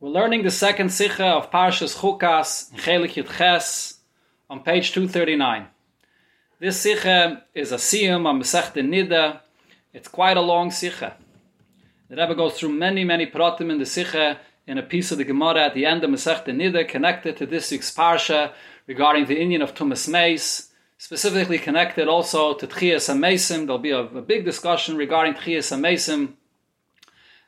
We're learning the second sikha of Parshas Chukas, Chelik Yud Ches, on page 239. This sikha is a siyum on Masech Nida. It's quite a long sikha. The Rebbe goes through many, many pratim in the sikha in a piece of the Gemara at the end of Masech Nida connected to this week's Parsha regarding the inyan of Tumas Meis, specifically connected also to Tchias HaMesim. There'll be a, a big discussion regarding Tchias HaMesim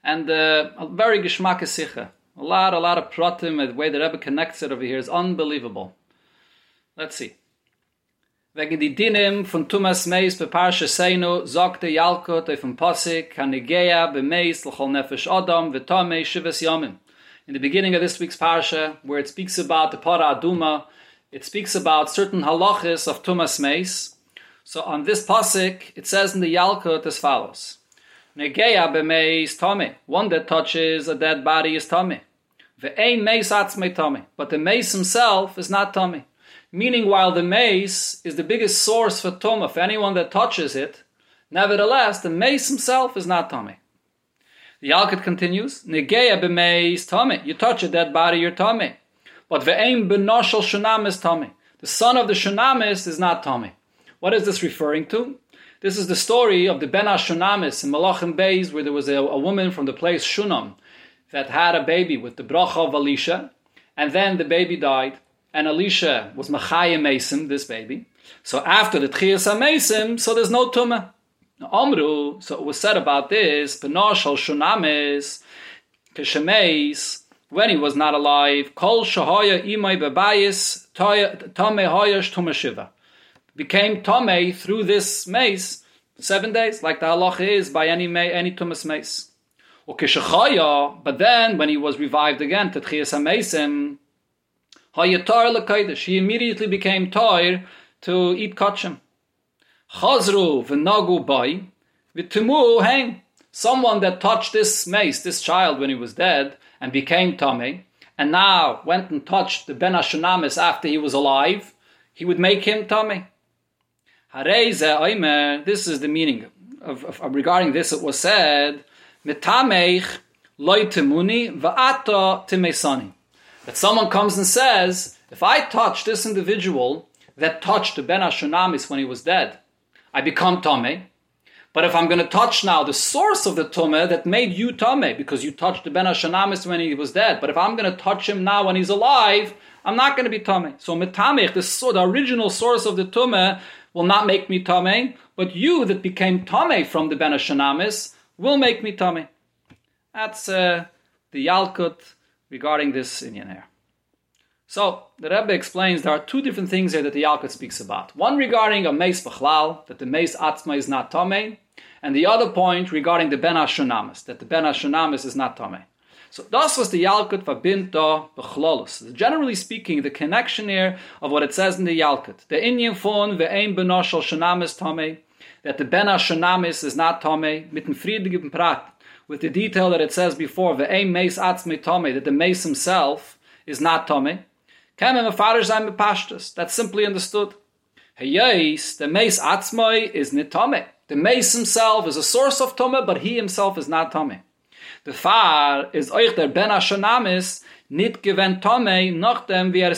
and uh, a very geschmack sikha. A lot, a lot of pratim, the way the Rebbe connects it over here is unbelievable. Let's see. Wegen die Dinim von Tumas Meis be Parsha Seinu, sagte Yalkut auf dem Posik, Hanigea be Meis l'chol nefesh Adam v'tomei shivas yomim. In the beginning of this week's Parsha, where it speaks about the Para Aduma, it speaks about certain halachis of Tumas Meis. So on this Posik, it says in the Yalkut as follows. Negeya be Meis Tomei. One that touches a dead body is Tomei. Ve'ein meis atzmei tummy. But the mace himself is not tummy. Meaning, while the mace is the biggest source for tumah for anyone that touches it, nevertheless, the mace himself is not tummy. The Yalkut continues, Negeya b'meis tummy. You touch a dead body, you're tummy. But ve'ein shunam is tummy. The son of the shunamis is not tummy. What is this referring to? This is the story of the Ben Shunamis in Malachim Beis, where there was a, a woman from the place Shunam that had a baby with the bracha of Elisha, and then the baby died, and Elisha was Machayim Mesim, this baby. So after the Tchias Mesim, so there's no Tumah. Amru, so it was said about this, Benosh al Shunamis, Keshemeis, when he was not alive, Kol Shahaya Imai Bebayis, Tome Hoyash Tumashiva. Became Tome through this mace, seven days, like the halacha is by any, any Tumas mace. But then, when he was revived again to Tchias HaMesim, Hayatar he immediately became Toir to eat kachim. Chazru v'nagu bay, v'tumu hang. Someone that touched this mace, this child, when he was dead, and became Tomei, and now went and touched the Ben Ashunamis after he was alive, he would make him Tomei. This is the meaning of, of, of regarding this. It was said. That someone comes and says, if I touch this individual that touched the Ben Ashunamis when he was dead, I become Tomei. But if I'm going to touch now the source of the Tumah that made you Tomei, because you touched the Ben Ashunamis when he was dead, but if I'm going to touch him now when he's alive, I'm not going to be Tomei. So Mitamech, the, the original source of the Tumah, will not make me Tomei, but you that became Tomei from the Ben Ashunamis will make me tummy. That's uh, the Yalkut regarding this inyan here. So the Rebbe explains there are two different things here that the Yalkut speaks about. One regarding a mace b'chlal, that the mace atzma is not tame, and the other point regarding the ben ashunamis, that the ben ashunamis is not tame. So das was the Yalkut verbinto b'chlolus. Generally speaking, the connection here of what it says in the Yalkut, the inyan phone ve'ein benoshal shunamis tame, that the Ben Ashonamis is not Tome, mit friedigen Prat, with the detail that it says before, the Ein Meis Atzme Tome, that the Meis himself is not Tome, Kemen Mefarer sein bepashtus. That's simply understood. Heyes, the Meis Atzmoi is not Tome. The Meis himself is a source of Tome, but he himself is not Tome. The Far is euch der Ben Ashonamis, nit wie er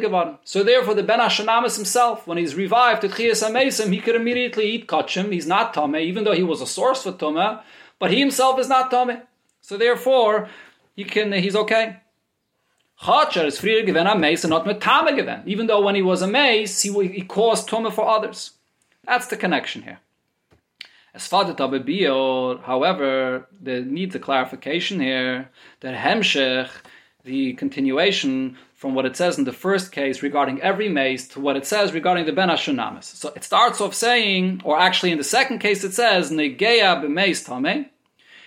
geworden. So therefore the Ben Ashanamis himself, when he's revived at Chias HaMesim, he could immediately eat Kachim. He's not Tomei, even though he was a source for Tomei, but he himself is not Tomei. So therefore, he can, he's okay. Chacher is früher gewesen am Meis and not mit Tame gewesen. Even though when he was a Meis, he, he caused Tome for others. That's the connection here. As Fadet Abebior, however, there needs a clarification here that Hemshech the continuation from what it says in the first case regarding every mace to what it says regarding the Ben Ashunamis. So it starts off saying, or actually in the second case it says, Negeya b'meis tame.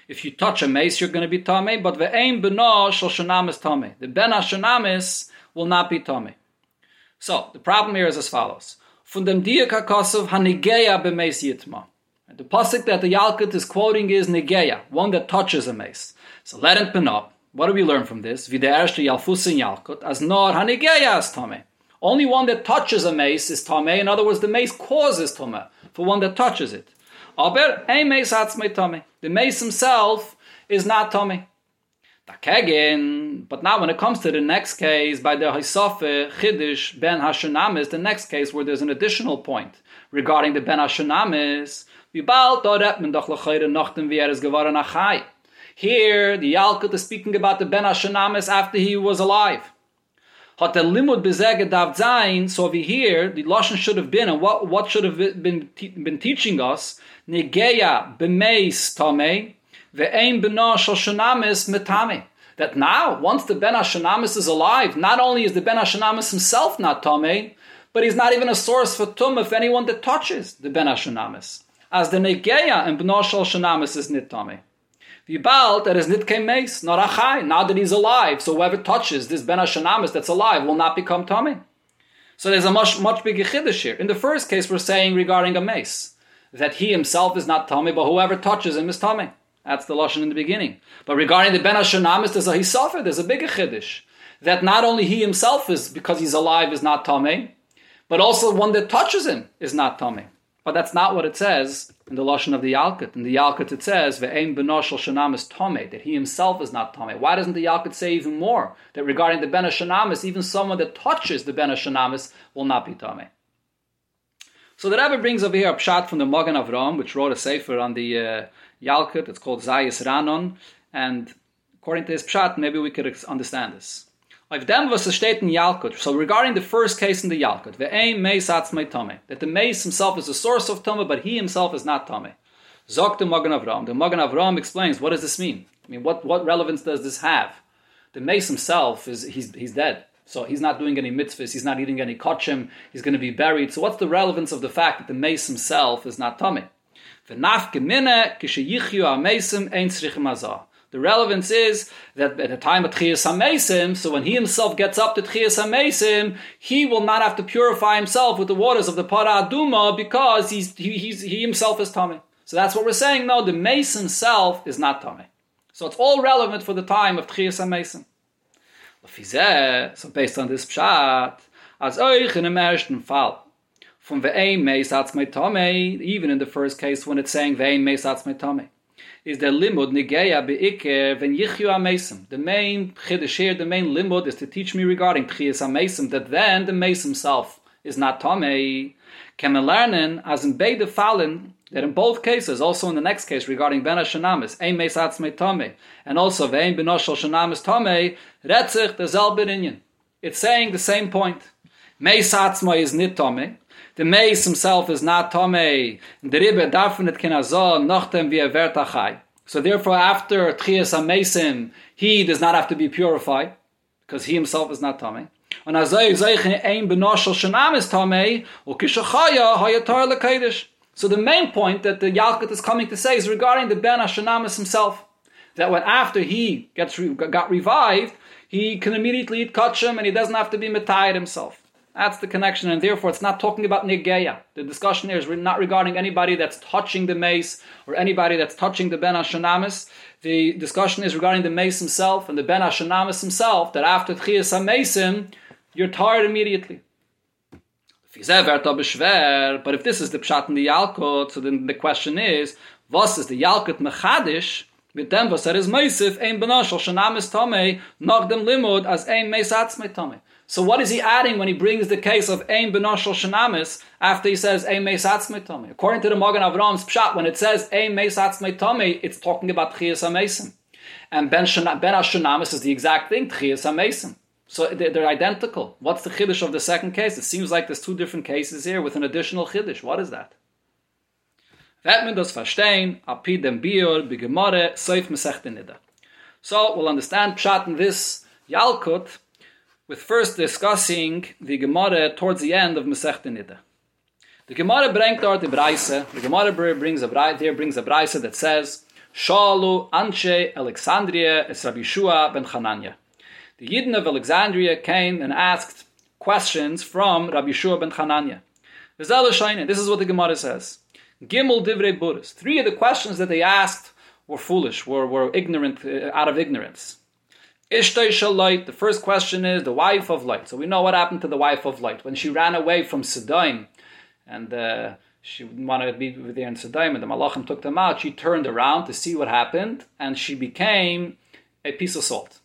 If you touch a mace, you're going to be tame, but ve'ein b'no shel shunamis tame. The Ben Ashunamis will not be tame. So the problem here is as follows. From dem diak hakosov hanigeya b'meis yitma. The pasuk that the Yalkut is quoting is Negeya, one that touches a mace. So let it be up. What do we learn from this? Der Yalfusin Yalkut, as nor hanigeya is tame. Only one that touches a mace is tame. In other words, the mace causes tame for one that touches it. Aber mace. The mace himself is not. Takegin, but now when it comes to the next case, by the Hisofe, Chiddush, Ben Hashunamis, the next case where there's an additional point regarding the Ben Hashunamis, wie bald da redt man doch wie er geworden. Here, the Yalkut is speaking about the Ben Hashunamis after he was alive. Hat der Limud sein, so wie here, the Lashon should have been, and what, what should have been, been teaching us, Negeya b'meis tamei, ve'ein b'na. That now, once the Ben Hashunamis is alive, not only is the Ben Hashunamis himself not tamei, but he's not even a source for tum if anyone that touches the Ben Hashunamis. As the Negeya and b'na shal shunamis is nit tamei. The Baal that is nit meis, not achai, now that he's alive, so whoever touches this Ben Hashanamis that's alive will not become tummy. So there's a much much bigger chiddush here. In the first case, we're saying regarding a mace that he himself is not tummy, but whoever touches him is tummy. That's the lashon in the beginning. But regarding the Ben Hashanamis, there's a hisafer, there's a bigger chiddush that not only he himself is because he's alive is not tummy, but also one that touches him is not tummy. But that's not what it says in the Lashon of the Yalkut. In the Yalkut it says, Ve'ein benoshel shanam is tome, that he himself is not tome. Why doesn't the Yalkut say even more? That regarding the Ben Shanamis, even someone that touches the Ben Shanamis will not be tome. So the Rebbe brings over here a pshat from the Magen Avram, which wrote a sefer on the uh, Yalkut. It's called Zayis Raanan. And according to his pshat, maybe we could understand this. Auf dem, was es steht in Yalkut, so regarding the first case in the Yalkut, ve'ein meis atzmei tome, that the meis himself is a source of tome, but he himself is not tome. Zok the Magen Avram. The Magen Avram explains, what does this mean? I mean, what, what relevance does this have? The meis himself, is he's, he's dead. So he's not doing any mitzvahs, he's not eating any kachim, he's going to be buried. So what's the relevance of the fact that the meis himself is not tome? The relevance is that at the time of Tchias HaMesim, so when he himself gets up to Tchias HaMesim, he will not have to purify himself with the waters of the Para Aduma because he's, he, he's, he himself is Tomei. So that's what we're saying. No, the Mason himself is not Tomei. So it's all relevant for the time of Tchias HaMesim. So based on this pshat, as euch in dem ersten Fall, from ve'ein meis atzmei tomei, even in the first case when it's saying ve'ein meis atzmei tomei is the limud negeya beike when yichyu amesim. The main chiddush here, the main limud is to teach me regarding tchias amesim that then the mace self is not tomei. Learn as in beide fallen that in both cases, also in the next case regarding ben shanamis, ein meis atzmei tomei, and also vein benoshal shanamis tomei, retzich the zelberinyan. It's saying the same point. Meis atzmei is nit tomei, the mace himself is not tomei. The so therefore, after tchias amesim, he does not have to be purified because he himself is not tomei. And azay zayich ein benoshel shenam is tomei ukishachaya hayatar lekedish. So the main point that the Yalkut is coming to say is regarding the Ben Hashanamis himself. That when after he gets re- got revived, he can immediately eat kachim and he doesn't have to be metayed himself. That's the connection, and therefore it's not talking about negeya. The discussion here is not regarding anybody that's touching the mace or anybody that's touching the ben hashanamis. The discussion is regarding the mace himself and the ben hashanamis himself. That after tchias hamesim, you're tired immediately. But if this is the pshat in the Yalkut, so then the question is, what is the Yalkut mechadish? Mit dem, was is meisif, ein benashal, shanamis tomei, nach dem limud, as ein meisatz me tomei. So what is he adding when he brings the case of Ein Benoshel Shanamis after he says Ein Meisatz Meitome? According to the Magen Avram's Pshat, when it says Ein Meisatz Meitome, it's talking about Tchias HaMesim. And Ben, Shana, ben Shanamis is the exact thing, Tchias HaMesim. So they're, identical. What's the Chiddush of the second case? It seems like there's two different cases here with an additional Chiddush. What is that? So we'll understand Pshat in this Yalkut, with first discussing the Gemara towards the end of Masech Nida. The Gemara brings dort the. The Gemara brings a Braise there brings a Braise that says, Shalu Anshe Alexandria es Rabbi Shua ben Chananya. The Yidden of Alexandria came and asked questions from Rabbi Shua ben Chananya. This is what the Gemara says. Gimel Divrei Buddhas. Three of the questions that they asked were foolish, were, were ignorant, uh, out of ignorance. Ishtay Shalight, the first question is the wife of light. So we know what happened to the wife of light. When she ran away from Sidon and uh, she wanted to be with there in Sidon and the Malachim took them out, she turned around to see what happened and she became a piece of salt.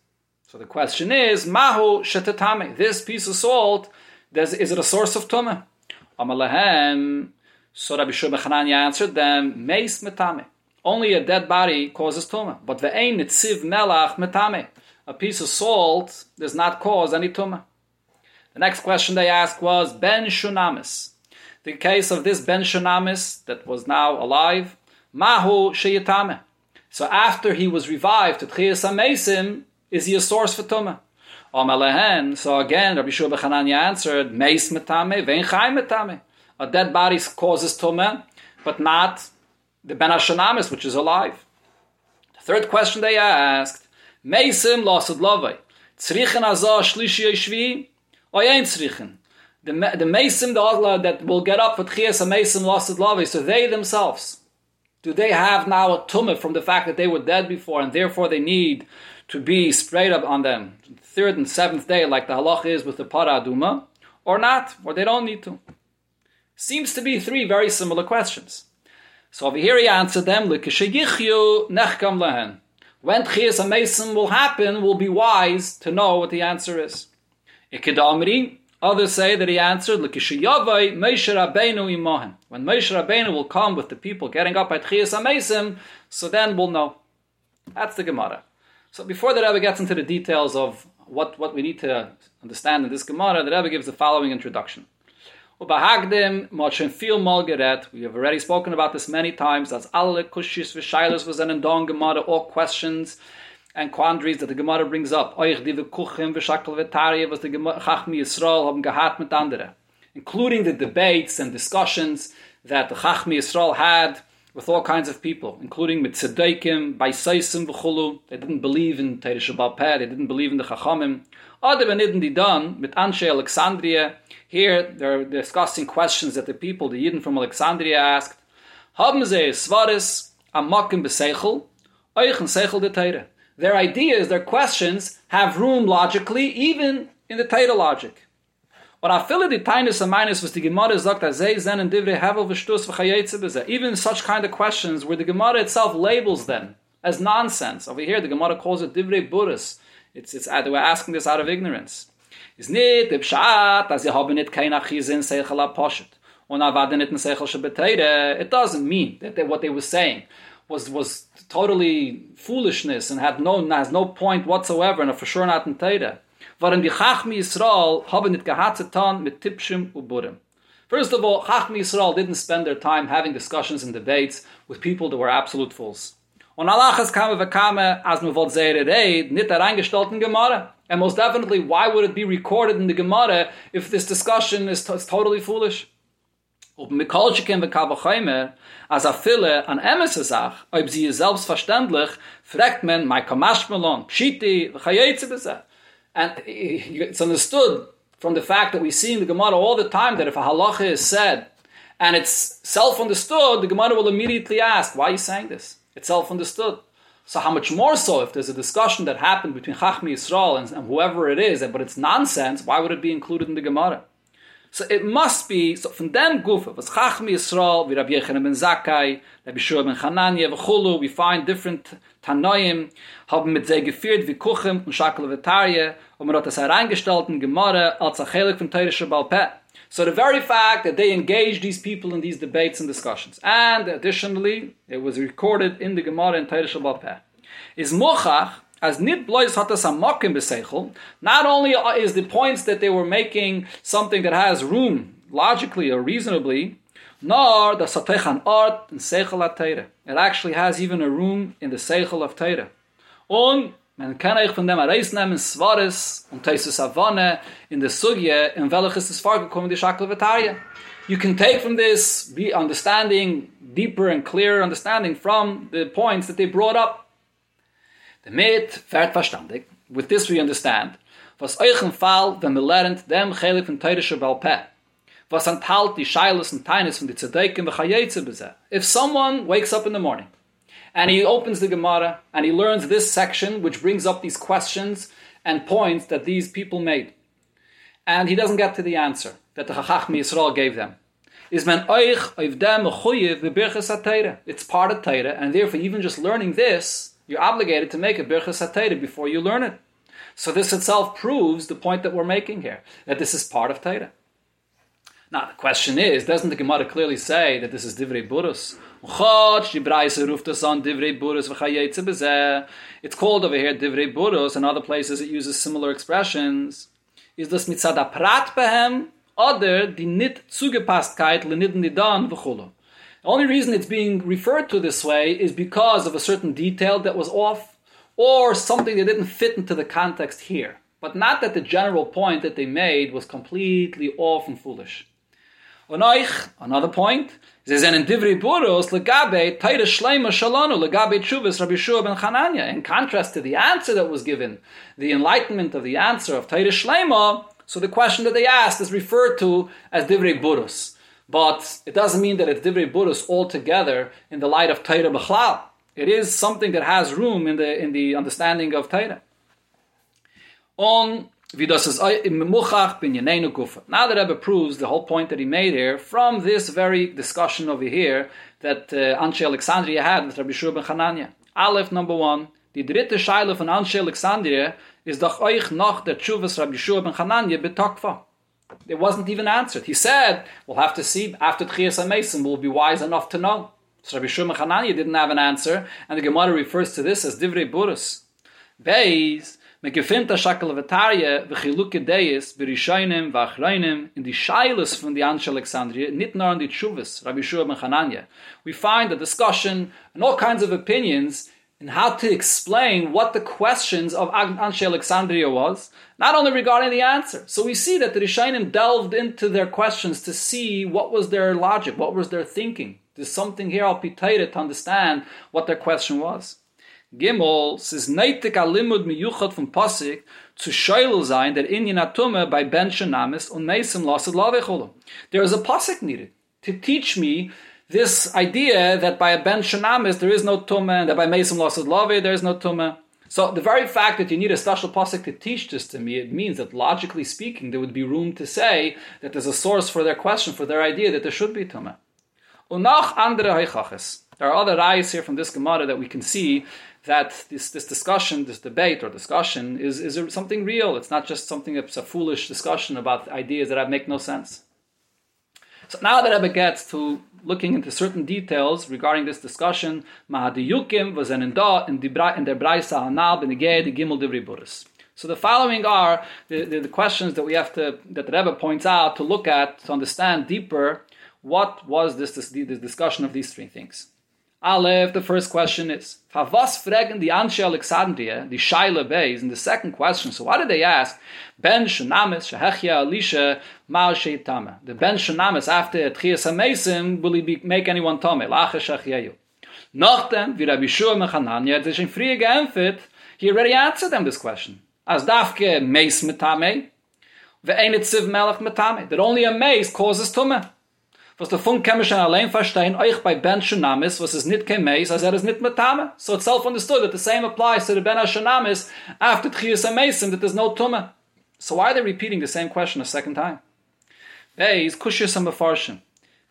So the question is, Mahu shetetame. This piece of salt, does, is it a source of tumah? Amalehem. So Rabbi Shua Chananya answered them, Meis metame. Only a dead body causes tumah. But the ve'ein nitziv melach metame. A piece of salt does not cause any tumah. The next question they asked was Ben Shunamis. The case of this Ben Shunamis that was now alive, Mahu Sheyatame. So after he was revived to Tchias HaMesim, is he a source for Tumah? Amalehen. So again, Rabbi Shua Bechananya answered, Meis metame, vein chai metame. A dead body causes Tumah, but not the Ben Ashanamis, which is alive. The third question they asked, Meisim losad lovei. Tzrichen azah shlishi shvi, or yain tzrichen. The, the Meisim, the Allah that will get up for Tchias HaMesim losad lovei, so they themselves, do they have now a tumah from the fact that they were dead before and therefore they need to be sprayed up on them? Third and seventh day like the halach is with the para aduma or not or they don't need to. Seems to be three very similar questions. So over here he answered them when Chias Mason will happen will be wise to know what the answer is Ikidamri Others say that he answered, Moshe Rabbeinu imohen. When Moshe Rabbeinu will come with the people getting up at Chias HaMesim, so then we'll know. That's the Gemara. So before the Rebbe gets into the details of what, what we need to understand in this Gemara, the Rebbe gives the following introduction. Ubahagdim, we have already spoken about this many times, as alle Kushis Vishailas was Endon Gemara, all questions and quandaries that the Gemara brings up. Euch die Kuchim v'shakal v'tarye was the Chachmi Yisrael gehat mit andere. Including the debates and discussions that the Chachmi Yisrael had with all kinds of people, including with Tzedaikim, by Saisim v'chulu. They didn't believe in Teresh Peh, they didn't believe in the Chachamim. Other Idn done with Anshe Alexandria, here they're discussing questions that the people, the Yidden from Alexandria asked. Their ideas, their questions have room logically, even in the Torah logic. I the and minus the and Even such kind of questions where the Gemara itself labels them as nonsense. Over here, the Gemara calls it divrei buris. It's it's uh, we're asking this out of ignorance. Is nit pshat as you haben nit kein. Und er avaden nit. It doesn't mean that they, what they were saying was was totally foolishness and had no has no point whatsoever and for sure not in Teira. Waren die Chachmi haben nicht gehatzetan mit Tipshim uburim. First of all, Chachmi Yisrael didn't spend their time having discussions and debates with people that were absolute fools. Und kame as zere reid, nit Gemara. And most definitely, why would it be recorded in the Gemara if this discussion is, is totally foolish? As a. And it's understood from the fact that we see in the Gemara all the time that if a halacha is said, and it's self-understood, the Gemara will immediately ask, why are you saying this? It's self-understood. So how much more so if there's a discussion that happened between Chachmi Yisrael and, and whoever it is, but it's nonsense, why would it be included in the Gemara? So it must be, so from them gufa, was Chachmi Yisrael, vi Rabbi ben Zakkai, Rabbi Shua ben Chananya, v'chulu, we find different Tanoim, haben mit sehr geführt, wie Kuchem und Shakel Vetarje, und man hat das hereingestellt in Gemara, als Achelik von Teire Shabal Peh. So the very fact that they engaged these people in these debates and discussions, and additionally, it was recorded in the Gemara in Teire Shabal Peh, is mochach, as nit blois hat es amokim beseichel, not only is the points that they were making something that has room logically or reasonably, nor the satechan art and seichel. It actually has even a room in the seichel of teire. Und man kann euch von dem Areisnehmen Svares und um Teisus Avane in der Sugye, in welches ist vorgekommen, die Shakel Vetaria. You can take from this be understanding, deeper and clearer understanding from the points that they brought up. Damit fährt verstandig. With this we understand, was euch im Fall, wenn wir lernt, dem Chelik von Teirische Balpeh, was enthalt die Scheilus und Teines von die Tzedeikim v'chayetze bezeh. If someone wakes up in the morning, and he opens the Gemara, and he learns this section, which brings up these questions and points that these people made, and he doesn't get to the answer that the Chachachmi Yisrael gave them, It's part of Teire, and therefore even just learning this, you're obligated to make a birchas hatayra before you learn it. So this itself proves the point that we're making here, that this is part of Torah. Now the question is, doesn't the Gemara clearly say that this is divrei burus? It's called over here divrei burus, and other places it uses similar expressions. Is this mitzad prat behem, oder die nit zugepasstkeit lenid nidan v'chulu? The only reason it's being referred to this way is because of a certain detail that was off, or something that didn't fit into the context here. But not that the general point that they made was completely off and foolish. another point, is in Divri Buros, legabe Taira Shleima Shalonu, legabe Chuvas Rabbi Shua ben Chananya. In contrast to the answer that was given, the enlightenment of the answer of Taira Shleima, so the question that they asked is referred to as Divri Buros. But it doesn't mean that it's Divrei Burus altogether in the light of Torah B'chlal. It is something that has room in the in the understanding of Torah. On Is Muchach bin. Now that Rebbe proves the whole point that he made here from this very discussion over here that uh, Anshe Alexandria had with Rabbi Shua ben Chananya. Aleph number one. Die dritte Scheile von Anshe Alexandria ist doch euch noch der Tshuvas Rabbi Shua ben Chananya betokva it wasn't even answered. He said, we'll have to see after Tchias Mason, we'll be wise enough to know. So Rabbi Shuma Chananya didn't have an answer, and the Gemara refers to this as Divrei Burus. Beis, megefinta shakel vetarye v'chiluke deis b'rishayim v'achrayim in nit nor in Rabbi ben. We find a discussion and all kinds of opinions and how to explain what the questions of Anshe Alexandria was, not only regarding the answer. So we see that the Rishonim delved into their questions to see what was their logic, what was their thinking. There's something here I'll be to understand what their question was. Gimel says neitik alimud miyuchat from pasik ben. There is a pasik needed to teach me this idea that by a ben shanamis there is no and that by mesim lasad lave there is no tumah. So the very fact that you need a special pasuk to teach this to me, it means that logically speaking, there would be room to say that there's a source for their question, for their idea that there should be tumah. Unach andere. There are other ayahs here from this Gemara that we can see that this, this discussion, this debate or discussion is, is something real. It's not just something that's a foolish discussion about ideas that make no sense. So now that Rebbe gets to looking into certain details regarding this discussion, Mahadiyukim was an in the Braisa Hanal the Gimel Divri. So the following are the, the, the, questions that we have to that the Rebbe points out to look at to understand deeper what was this, this, this discussion of these three things. Aleph, the first question is, Favas fragen die Anshe Alexandria, the Shaila Beis, in the second question, so why did they ask, Ben Shunamis, Shehechia Elisha, Mao Sheitame. The Ben Shunamis, after Tchias HaMesim, will he be, make anyone Tome, Lache Shechieyu. Nachdem, wie Rabbi Shua Mechananya, hat he already answered them this question. As dafke Meis Metame, ve eine Ziv Melech that only a Meis causes Tumah. Was der Funk kann schon allein verstehen, euch bei Ben Shunamis, was is nit kein Meis, als er is nit Matame. So it's self-understood that the same applies to the Ben Shunamis after Tchias HaMesim, that there's no Tumah. So why are they repeating the same question a second time? Hey, is Kushis and Mefarshim.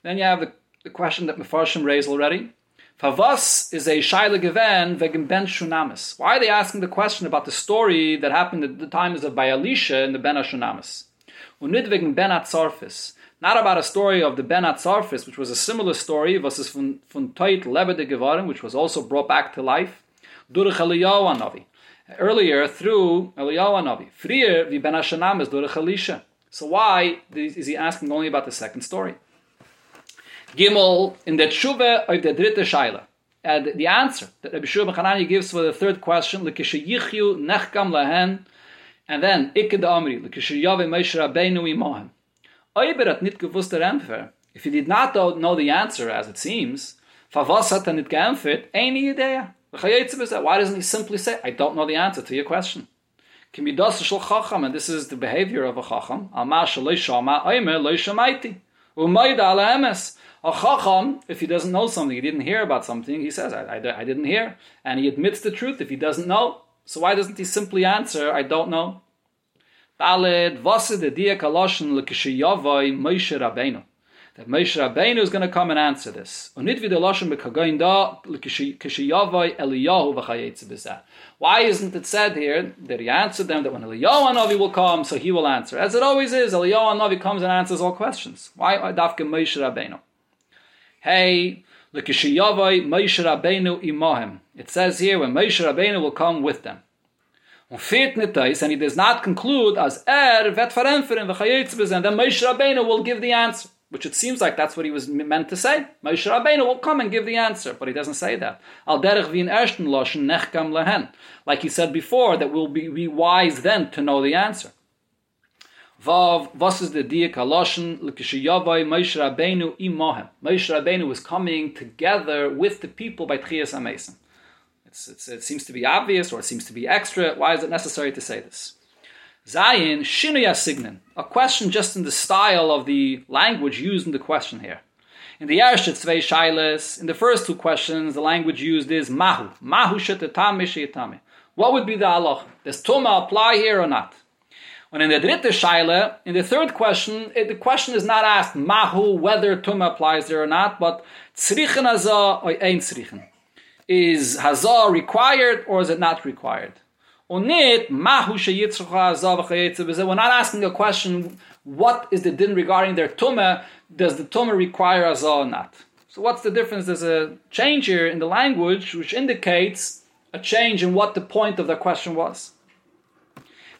Then you have the, the question that Mefarshim raised already. Favas is a Shaila Geven vegem Ben Shunamis. Why are they asking the question about the story that happened at the times of by Elisha in the Ben Shunamis? Und nit wegen Ben Atzarfis not about a story of the Ben Atzarfis, which was a similar story, versus von, von Toit Lebede geworden, which was also brought back to life, durch Eliyahu Navi. Earlier, through Eliyahu Navi. Frier, wie Ben Hashanam is durch Elisha. So why is he asking only about the second story? Gimel, in the Tshuva of the dritte Shaila. And the answer that Rabbi Shua Hanani gives for the third question, L'kishe yichyu nechkam lahen, and then, Iked Amri, L'kishe yave Moshe Rabbeinu imahem. Oiber nit gewusst der Empfer. If he did not know the answer, as it seems, was hat er nit geämpfert, eine Idee. Why doesn't he simply say, I don't know the answer to your question? Kim yidas shel chacham, and this is the behavior of a chacham, al ma shama, oimer lo shamaiti. Umayda ala emes. A chacham, if he doesn't know something, he didn't hear about something, he says, I, I, I didn't hear. And he admits the truth if he doesn't know. So why doesn't he simply answer, I don't know? Daled, was the dia Moshe Rabbeinu. that Moshe Rabbeinu is going to come and answer this. Why isn't it said here that he answered them that when Eliyahu Navi will come, so he will answer? As it always is, Eliyahu Navi comes and answers all questions. Why Dafka Moshe Rabbeinu? Hey, Moshe Rabbeinu imohem. It says here when Moshe Rabbeinu will come with them. And he does not conclude as er vet and then Moshe Rabbeinu will give the answer which it seems like that's what he was meant to say. Moshe Rabbeinu will come and give the answer, but he doesn't say that. Al derech v'in ersten loshen nechkam lehen. Like he said before, that we'll be, be wise then to know the answer. Vav, was is the diak haloshen l'kishiyavai Moshe Rabbeinu imohem. Moshe Rabbeinu was coming together with the people by Tchias HaMesim. It's, it's, it seems to be obvious, or it seems to be extra. Why is it necessary to say this? Zayin Shinuya Signin, a question just in the style of the language used in the question here. In the Yershet Tzvei Shailes, in the first two questions, the language used is Mahu. Mahu Shetetame Sheetame. What would be the Allah? Does Tuma apply here or not? And in the Dritte Shaile, in the third question, it, the question is not asked Mahu, whether Tuma applies there or not, but Tzrichen Hazah or Ein Tzrichen. Is Hazah required or is it not required? We're not asking a question, what is the din regarding their tumah? Does the tumah require azah or not? So what's the difference? There's a change here in the language which indicates a change in what the point of the question was.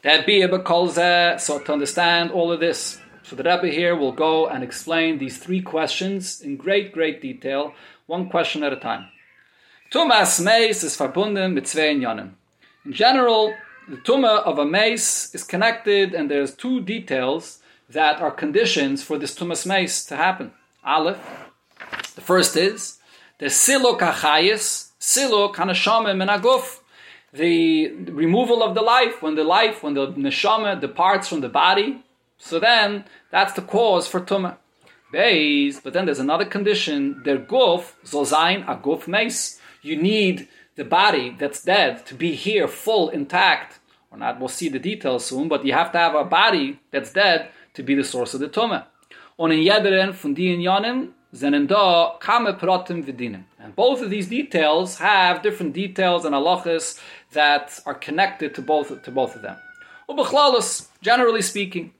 That be so to understand all of this. So the Rebbe here will go and explain these three questions in great, great detail, one question at a time. Tumas meis is verbunden mit zwei Inyanim. In general, the tumah of a mace is connected, and there's two details that are conditions for this tumas mace to happen. Aleph, the first is the siluk achayis, siluk hanashama menaguf, the removal of the life, when the life, when the neshama departs from the body. So then, that's the cause for tumah. Beis, but then there's another condition, der guf, zozain a guf mace. You need the body that's dead to be here full intact. Or not we'll see the details soon but you have to have a body that's dead to be the source of the tuma on in da kame and both of these details have different details and halachas that are connected to both to both of them. Ubachlalos generally speaking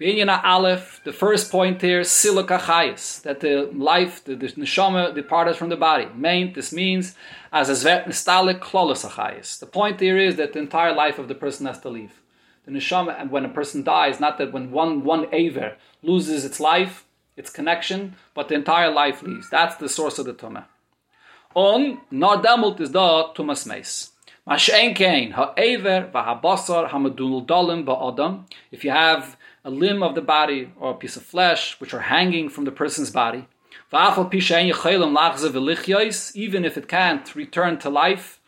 Binyana Aleph, the first point here, Silika Chayis, that the life, the, the neshama departed from the body. Main, this means as a Zvet Nistalik Klolos Achayis. The point here is that the entire life of the person has to leave. The neshama, and when a person dies, not that when one, one Aver loses its life, its connection, but the entire life leaves. That's the source of the Tumah. On, nor demult is da Tumas Ba'adam. If you have a limb of the body or a piece of flesh which are hanging from the person's body. Even if it can't return to life,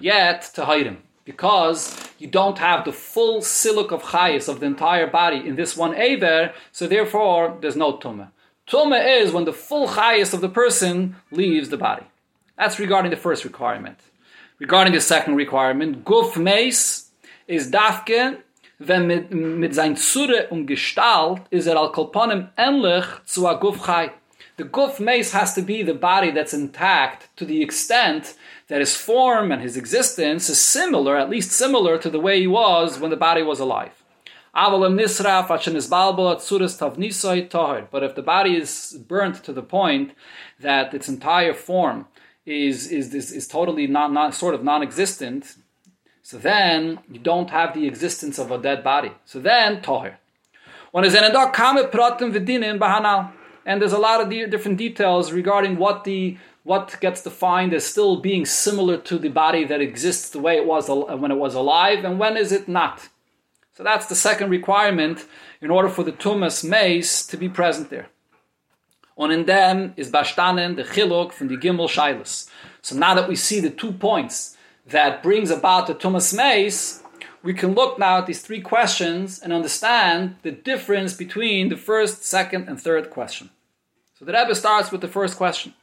yet to hide him. Because you don't have the full siluk of chayis of the entire body in this one aver, so therefore there's no tumah. Tumah is when the full chayis of the person leaves the body. That's regarding the first requirement. Regarding the second requirement, guf meis is dafke wenn mit, mit sein Zure und Gestalt ist er al kolponem ähnlich zu a Guf Chai. The Guf Meis has to be the body that's intact to the extent that his form and his existence is similar, at least similar to the way he was when the body was alive. But if the body is burnt to the point that its entire form is, is, is, is totally not, not, sort of non-existent, so then you don't have the existence of a dead body. So then toher. When is enedok kame pratim v'dinim bahanal, and there's a lot of different details regarding what the what gets defined as still being similar to the body that exists the way it was when it was alive, and when is it not. So that's the second requirement in order for the tumas mace to be present there. On in them is bashtanen the chiluk from the gimel shilas. So now that we see the two points that brings about the Tumas Meis, we can look now at these three questions and understand the difference between the first, second, and third question. So the Rebbe starts with the first question.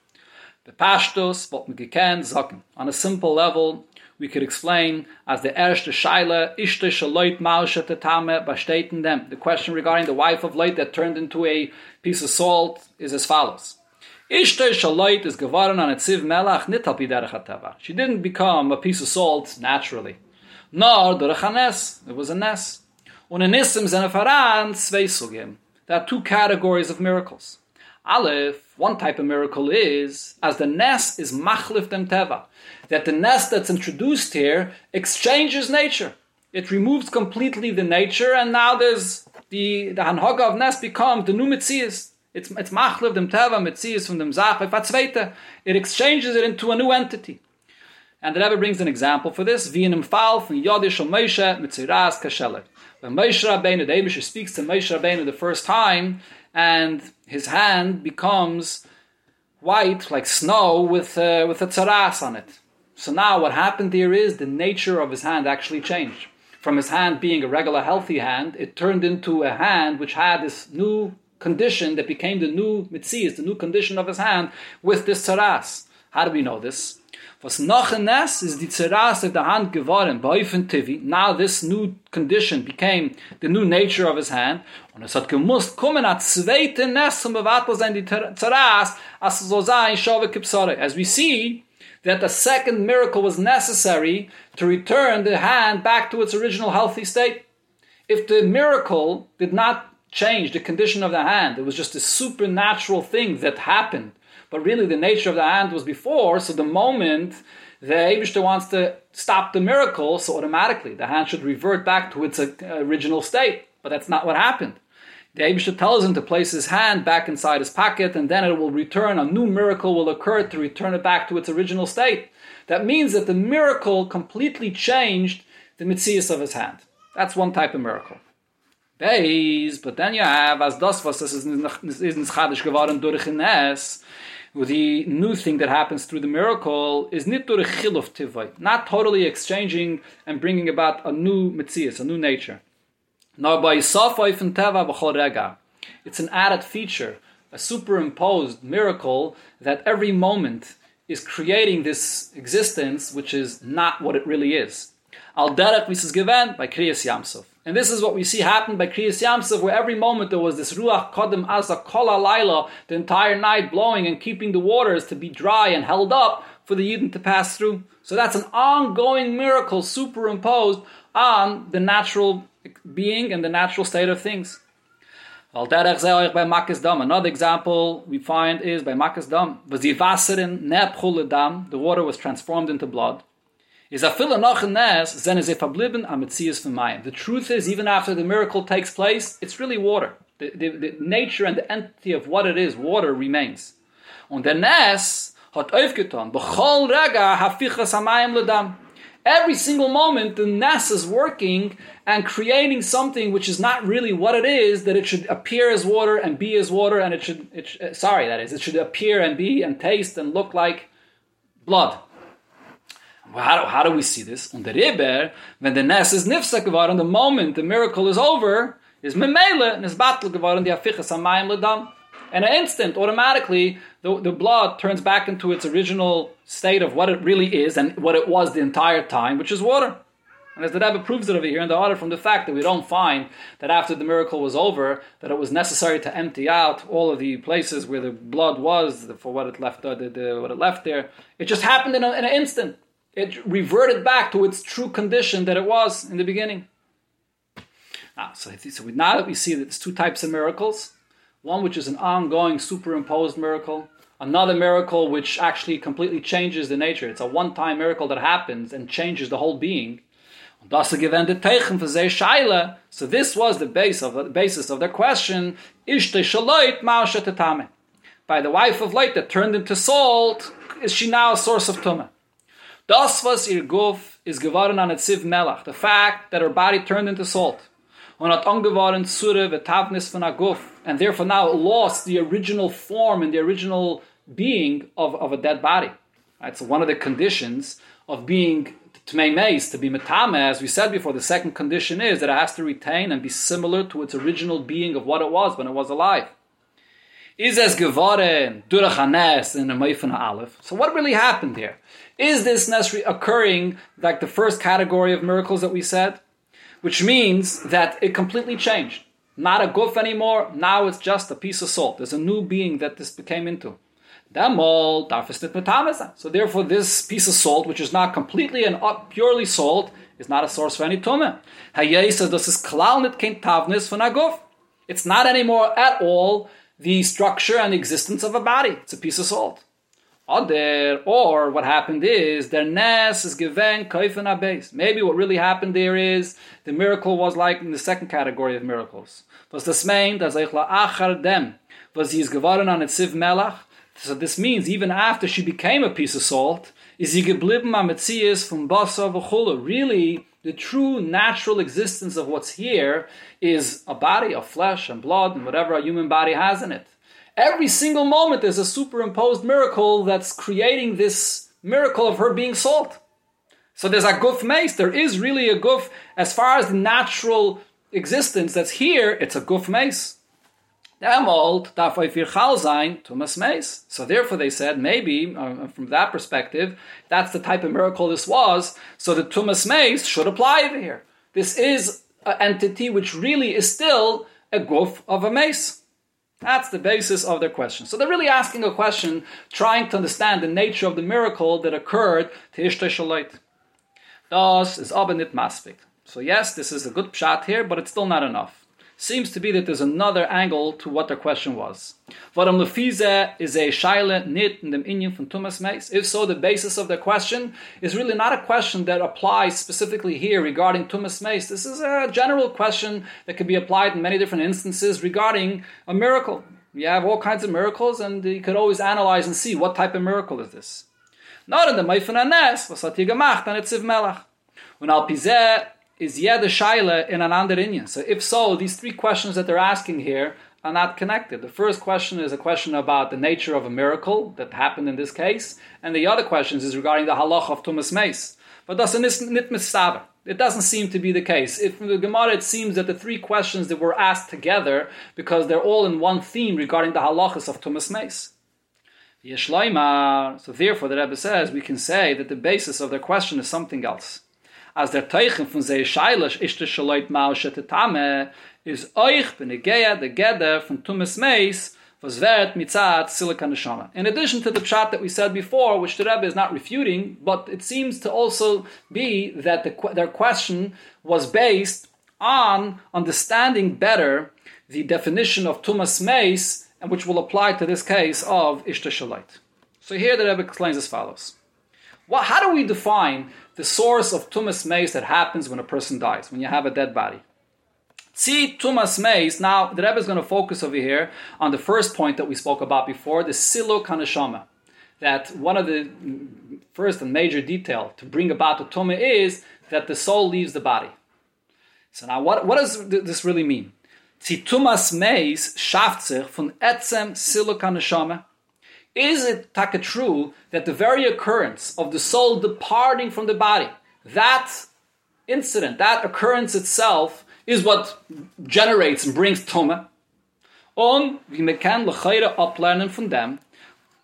The Pashtos, what Zaken. On a simple level, we could explain as the erste Shaila, Ishte Shaloit Mausha Tetame, besteht in them. The question regarding the wife of light that turned into a piece of salt is as follows. Ishte Shaloit is geworden an Etziv Melach nit al hatava. She didn't become a piece of salt naturally. Nor durch a nes. It was a nes. Und in Nissim sind voran zwei Sugim. There are two categories of miracles. Aleph, one type of miracle is, as the nes is machlif dem teva, that the nes that's introduced here exchanges nature. It removes completely the nature, and now there's the the hanhoga of nes becomes the new. It's it's machlif dem teva mitzias from dem zach zweite. It exchanges it into a new entity. And the Rebbe brings an example for this. Wie in einem Fall von Yodish und Moshe. When Moshe Rabbeinu, the Abisha speaks to Moshe Rabbeinu the first time, and his hand becomes white like snow with uh, with a tzaras on it. So now what happened here is the nature of his hand actually changed. From his hand being a regular healthy hand, it turned into a hand which had this new condition that became the new mitzias, the new condition of his hand with this tzaras. How do we know this? Was noch ist die Zeras of the hand geworden, Beufen Tivi. Now this new condition became the new nature of his hand. Und es hat gemusst kommen a zweite Ness um bewatel sein die Zeras, as so sein Shove Kipsore. As we see, that the second miracle was necessary to return the hand back to its original healthy state. If the miracle did not change the condition of the hand, it was just a supernatural thing that happened but really the nature of the hand was before, so the moment the Abishter wants to stop the miracle, so automatically the hand should revert back to its uh, original state. But that's not what happened. The Abishter tells him to place his hand back inside his pocket, and then it will return. A new miracle will occur to return it back to its original state. That means that the miracle completely changed the mitzias of his hand. That's one type of miracle. Beis, but then you have as das was is in chadish geworden durch Ines, the new thing that happens through the miracle is nitur chiluf tivai, not totally exchanging and bringing about a new mitzias, a new nature. Now by safayf teva it's an added feature, a superimposed miracle that every moment is creating this existence which is not what it really is. Al derech is given by Kriyas Yamsov. And this is what we see happen by Kriyas Yamsov, where every moment there was this Ruach Kodim Asa Kola Laila, the entire night blowing and keeping the waters to be dry and held up for the Yidden to pass through. So that's an ongoing miracle superimposed on the natural being and the natural state of things. Another example we find is by Makas Dam. The water was transformed into blood. Is nes, zen is. The truth is, even after the miracle takes place, it's really water. The, the, the nature and the entity of what it is, water remains. Und der Nes hat aufgetan, bechol rega hafichas hamayim ledam. Every single moment, the Nes is working and creating something which is not really what it is, that it should appear as water and be as water, and it should, it, uh, sorry, that is, it should appear and be and taste and look like blood. How do, how do we see this? Und der Rebbe, when the Nes is nifsa geworden, the moment the miracle is over, is memele, and is battle geworden, die afichas amayim ledam. In an instant, automatically, the, the blood turns back into its original state of what it really is and what it was the entire time, which is water. And as the Rebbe proves it over here in the order from the fact that we don't find that after the miracle was over, that it was necessary to empty out all of the places where the blood was for what it left, uh, the, the, what it left there. It just happened in, a, in an instant it reverted back to its true condition that it was in the beginning. Ah, so, so now that we see that there's two types of miracles, one which is an ongoing superimposed miracle, another miracle which actually completely changes the nature. It's a one-time miracle that happens and changes the whole being. So this was the base of the basis of their question: By the wife of light that turned into salt, is she now a source of tumah? Das, was ihr Guf is geworden an Melach, the fact that her body turned into salt, und hat angeworden Zure Vetavnis von a Guf, and therefore now lost the original form and the original being of, of a dead body. So one of the conditions of being Tmei to be Metame, as we said before, the second condition is that it has to retain and be similar to its original being of what it was when it was alive. Is es geworden durch Hanes in the Meifana Aleph? So what really happened here? Is this necessarily occurring like the first category of miracles that we said? Which means that it completely changed. Not a goof anymore, now it's just a piece of salt. There's a new being that this became into. So therefore, this piece of salt, which is not completely and purely salt, is not a source for any tumah. It's not anymore at all the structure and existence of a body. It's a piece of salt. Oder, or what happened is their nes is given kaifan base. Maybe what really happened there is the miracle was like in the second category of miracles. Was das meint, dass ich achar dem, was sie is geworden an etziv melach. So this means even after she became a piece of salt, is sie geblieben am from basa v'chula. Really, the true natural existence of what's here is a body of flesh and blood and whatever a human body has in it. Every single moment there's a superimposed miracle that's creating this miracle of her being salt. So there's a guf mace. There is really a guf as far as the natural existence that's here. It's a guf mace. Demolt tumas meis. So therefore, they said maybe uh, from that perspective, that's the type of miracle this was. So the tumas meis should apply here. This is an entity which really is still a goof of a mace. That's the basis of their question. So they're really asking a question, trying to understand the nature of the miracle that occurred to Ishtar Shalit. Das is aber nicht maspik. So yes, this is a good pshat here, but it's still not enough seems to be that there's another angle to what their question was. Varam lefize is a shaila nit in the inyan from Tumas Meis. If so, the basis of their question is really not a question that applies specifically here regarding Tumas Meis. This is a general question that can be applied in many different instances regarding a miracle. You have all kinds of miracles, and you could always analyze and see what type of miracle is this. Not in the Meifan Anes, was hat gemacht an Etziv Melach. When al pizeh is yet a shaila in an under So if so, these three questions that they're asking here are not connected. The first question is a question about the nature of a miracle that happened in this case, and the other questions is regarding the halach of Tumas Meis. But that's nit mistaber. It doesn't seem to be the case. If from the Gemara it seems that the three questions that were asked together because they're all in one theme regarding the halachas of Tumas Meis. So therefore, the Rebbe says we can say that the basis of their question is something else as der Teichen von sei Scheilisch ist der Schleut Mausche Tetame, is euch bin Geya, the Geder von Tumis Meis, was wird mitzat Silika Neshama. In addition to the pshat that we said before, which the Rebbe is not refuting, but it seems to also be that the, their question was based on understanding better the definition of Tumas Meis, and which will apply to this case of Ishta Shalait. So here the Rebbe explains as follows. How do we define the source of tumas meis that happens when a person dies, when you have a dead body. See tumas meis. Now the Rebbe is going to focus over here on the first point that we spoke about before, the siluk haneshama. That one of the first and major detail to bring about the tumah is that the soul leaves the body. So now, what, what does this really mean? See tumas meis schaft sich von etzem siluk haneshama is it taka true that the very occurrence of the soul departing from the body, that incident, that occurrence itself, is what generates and brings toma? On we can uplernen from them.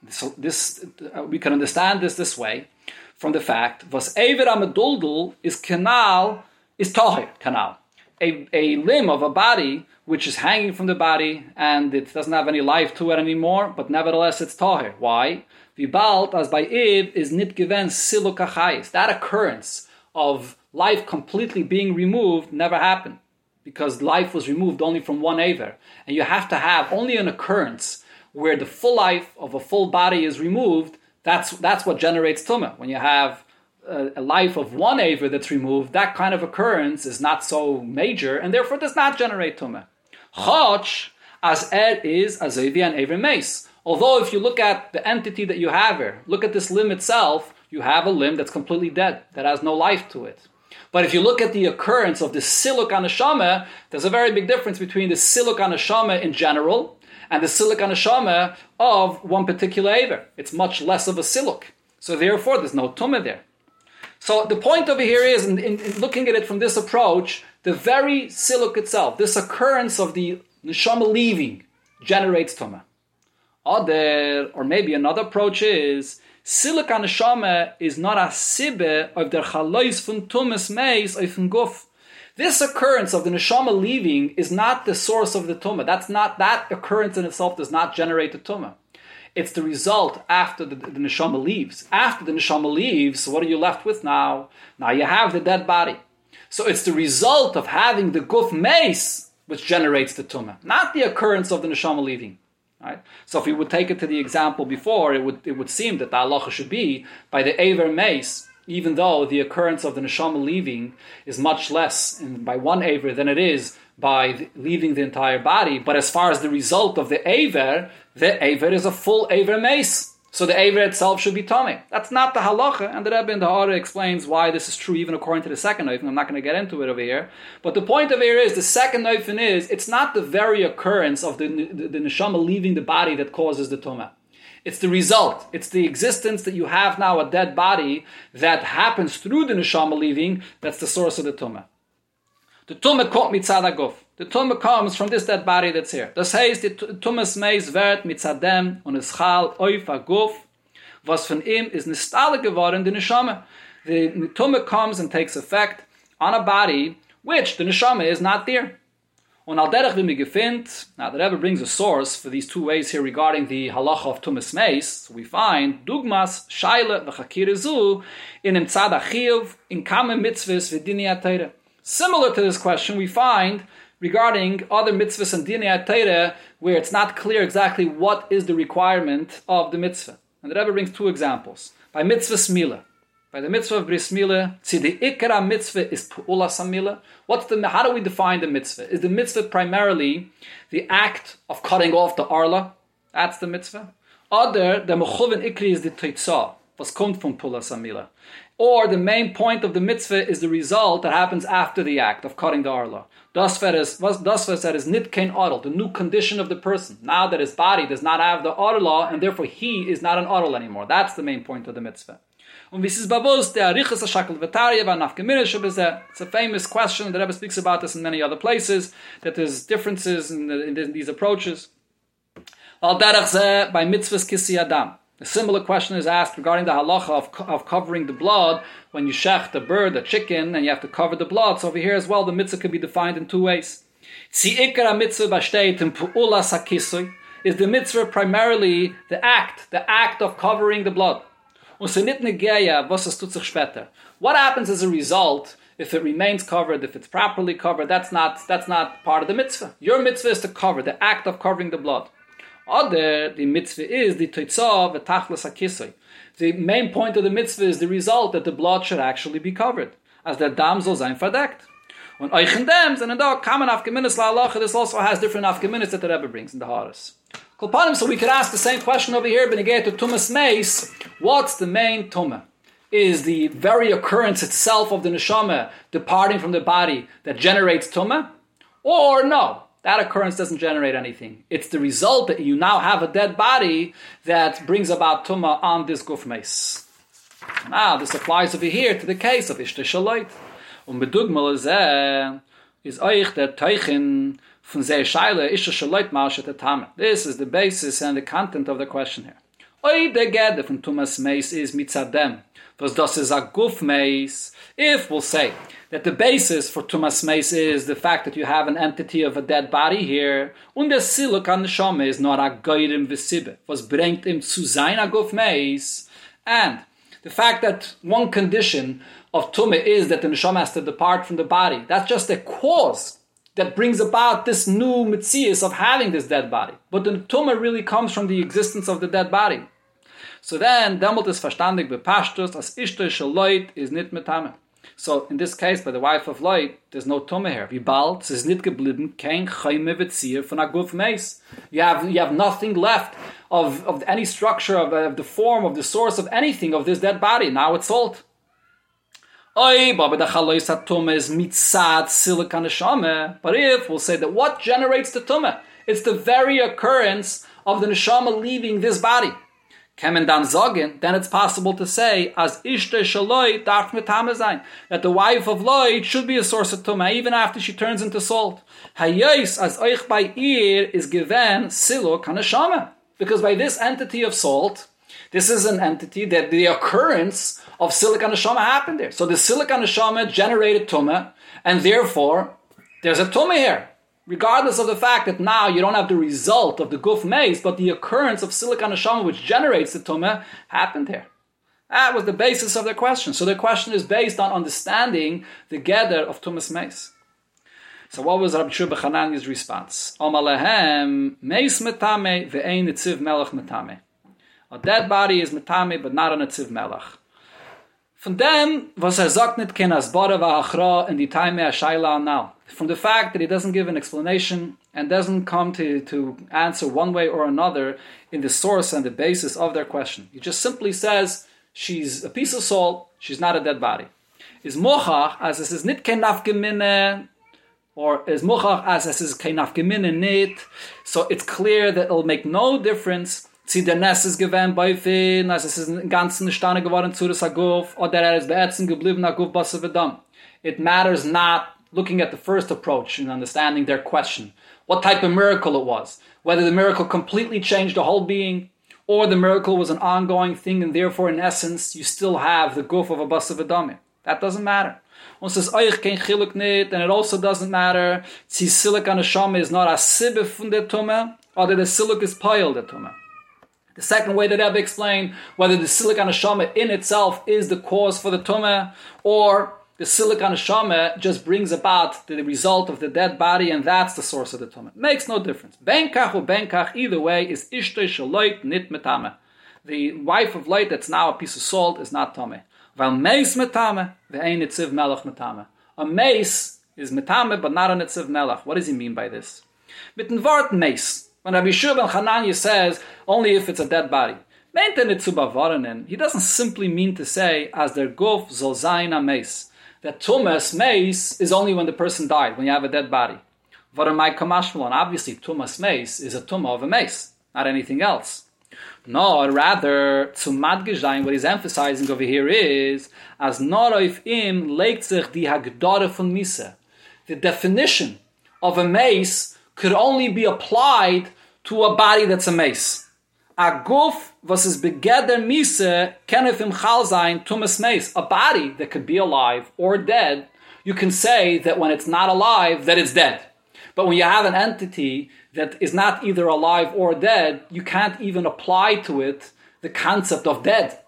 So this uh, we can understand this this way from the fact was ever amaduldul is canal is tahir canal. A, a limb of a body which is hanging from the body and it doesn't have any life to it anymore, but nevertheless it's tahir. Why? Vibalt, as by Ib, is nit given silukachais. That occurrence of life completely being removed never happened because life was removed only from one aver. And you have to have only an occurrence where the full life of a full body is removed. That's, that's what generates tumah. When you have a, life of one aver that's removed, that kind of occurrence is not so major and therefore does not generate tumah. Chach, as er is azevi and every mace. Although if you look at the entity that you have here, look at this limb itself, you have a limb that's completely dead, that has no life to it. But if you look at the occurrence of the siluk anashama, there's a very big difference between the siluk anashama in general and the siluk anashama of one particular aver. It's much less of a siluk. So therefore, there's no tumah there. So the point over here is, in, in, in looking at it from this approach, the very siluk itself, this occurrence of the neshama leaving, generates tuma. Other, or maybe another approach is Silik neshama is not a sibbe of der chalois von tumas meis of guf. This occurrence of the neshama leaving is not the source of the tuma. That's not that occurrence in itself does not generate the tumah. It's the result after the, the neshama leaves. After the neshama leaves, what are you left with now? Now you have the dead body. So it's the result of having the guf meis which generates the tumah, not the occurrence of the neshama leaving. Right? So if we would take it to the example before, it would, it would seem that the halacha should be by the Aver mace, even though the occurrence of the neshama leaving is much less in, by one Aver than it is by leaving the entire body. But as far as the result of the Aver, the Aver is a full Aver mace. So the Aver itself should be tummy. That's not the halacha, and the Rebbe in the Hara explains why this is true even according to the second Neufin. I'm not going to get into it over here. But the point of here is the second Neufin is it's not the very occurrence of the, the, the neshama leaving the body that causes the tumah. It's the result. It's the existence that you have now a dead body that happens through the neshama leaving that's the source of the tumah. The tumah mitzad. The comes from this dead body that's here. Das heißt, die tumas meis wird mitzadem und es chal oif aguf, was von ihm ist nistale geworden, the neshama. The tumah comes and takes effect on a body which the neshama is not there. Und al derech wie gefind, now the Rebbe brings a source for these two ways here regarding the halacha of tumas meis, so we find dugmas, shaila, v'chakir in im tzad achiyuv, in kame mitzvahs, v'dini atayre. Similar to this question, we find regarding other mitzvahs and dinei Torah where it's not clear exactly what is the requirement of the mitzvah. And the Rebbe brings two examples. By mitzvah smila, by the mitzvah of bris mila, see the ikra mitzvah is pu'ula samila. What's the, how do we define the mitzvah? Is the mitzvah primarily the act of cutting off the arla? That's the mitzvah. Other, the mechuvin ikri is the teitzah, was kommt from pu'ula samila. Or the main point of the mitzvah is the result that happens after the act of cutting the arla. Dasfer is that is nitkein adel, the new condition of the person. Now that his body does not have the arla, and therefore he is not an adel anymore. That's the main point of the mitzvah. Um, it's a famous question. The Rebbe speaks about this in many other places, that there's differences in, the, in these approaches. By mitzvahs kisi adam. A similar question is asked regarding the halacha of, of covering the blood when you shech the bird, the chicken, and you have to cover the blood. So over here as well, the mitzvah can be defined in two ways. Is the mitzvah primarily the act, the act of covering the blood? What happens as a result if it remains covered, if it's properly covered? That's not that's not part of the mitzvah. Your mitzvah is to cover the act of covering the blood. Other, the mitzvah is the toitzah v'tachlas hakisoi. The main point of the mitzvah is the result that the blood should actually be covered, as the dam soll sein verdeckt. Und euchen dems, and da common afgeminis la'alacha, this also has different afgeminis that the Rebbe brings in the Haris. Kolpanim, so we could ask the same question over here, but again to Tumas Meis, what's the main Tumah? Is the very occurrence itself of the neshama departing from the body that generates Tumah? Or no, that occurrence doesn't generate anything. It's the result that you now have a dead body that brings about tuma on this guf mace. Ah, now, this applies over here to the case of Ishte Shaloit. Und um, bedugmal is eh, euch der Teichen von sehr Scheile Ishte. This is the basis and the content of the question here. Oi der Gede von Tumas Meis is mitzadem. Was das is a guf Meis. If we'll say that the basis for Tumas Meis is the fact that you have an entity of a dead body here, und der Siluk an Neshama is not a Geirim was bringt him zu sein Aguf Meis, and the fact that one condition of Tumah is that the Neshama has to depart from the body, that's just a cause that brings about this new Mitzias of having this dead body. But the Tumah really comes from the existence of the dead body. So then, demult is verstandig bepashtus, as ishte shaloit is nit metame. So in this case, by the wife of Lloyd, there's no Tome here. Kein Meis. You have, you have nothing left of, of any structure, of, of the form, of the source of anything of this dead body. Now it's salt. Oy, Baba the Chalois is mitzad neshama. But if we'll say that what generates the Tume? It's the very occurrence of the neshama leaving this body. Kemen dann sagen, then it's possible to say, as ishte shaloi darf mit that the wife of Lloyd should be a source of tuma, even after she turns into salt. Hayais as euch by ihr is given silo kanashama. Because by this entity of salt, this is an entity that the occurrence of siluk haneshama happened there. So the siluk haneshama generated tuma, and therefore there's a tuma here. Regardless of the fact that now you don't have the result of the guf maze, but the occurrence of siluk haneshama which generates the tumah happened here. That was the basis of their question. So their question is based on understanding the gather of tumas maze. So what was Rabbi Shua Hanani's response? Omalehem meis metame ve'ein netziv melech metame. A dead body is metame, but not a netziv melech. Von dem, was er sagt nicht, ken asbara va'achra in die time a now. From the fact that he doesn't give an explanation and doesn't come to, to answer one way or another in the source and the basis of their question. He just simply says, she's a piece of salt, she's not a dead body. Is mochach, as es is nit ken nafgemine, or is mochach, as es is ken nafgemine nit, so it's clear that it'll make no difference Sie der Ness ist gewähnt bei Finn, als es ist im Ganzen Steine geworden zu der Saguf, oder er ist beätzen geblieben, Aguf Basse Vedam. It matters not looking at the first approach and understanding their question. What type of miracle it was. Whether the miracle completely changed the whole being, or the miracle was an ongoing thing, and therefore, in essence, you still have the guf of a Basse Vedam. That doesn't matter. Und says, euch kein Chiluk nit, and it also doesn't matter, zi Silik an is not a Sibbe von der Tumme, oder der Silik is Peil der Tumme. The second way that Rebbe explained whether the siluk haneshama in itself is the cause for the tumah, or the siluk haneshama just brings about the result of the dead body, and that's the source of the tumah. Makes no difference. Benkach or benkach, either way, is ishtay shaloit nit metame. The wife of light that's now a piece of salt is not tumah. Val meis metame, ve'ein nitziv melech metame. A mace is metame, but not an nitziv melech. What does he mean by this? Mit dem Wort mace. When Rabbi Shua ben Hananya says, only if it's a dead body. He doesn't simply mean to say, as der guf zol zayin mace, that tumas mace is only when the person died, when you have a dead body. Varamai kamashmalon, obviously tumas mace is a tumah of a mace, not anything else. No, rather, to madgezayin, what he's emphasizing over here is, as noroif im legt sich die hagdore von misa. The definition of a mace could only be applied to a body that's a mace. A guf was is begeder mise kenef im chal sein tumas mace. A body that could be alive or dead, you can say that when it's not alive, that it's dead. But when you have an entity that is not either alive or dead, you can't even apply to it the concept of dead.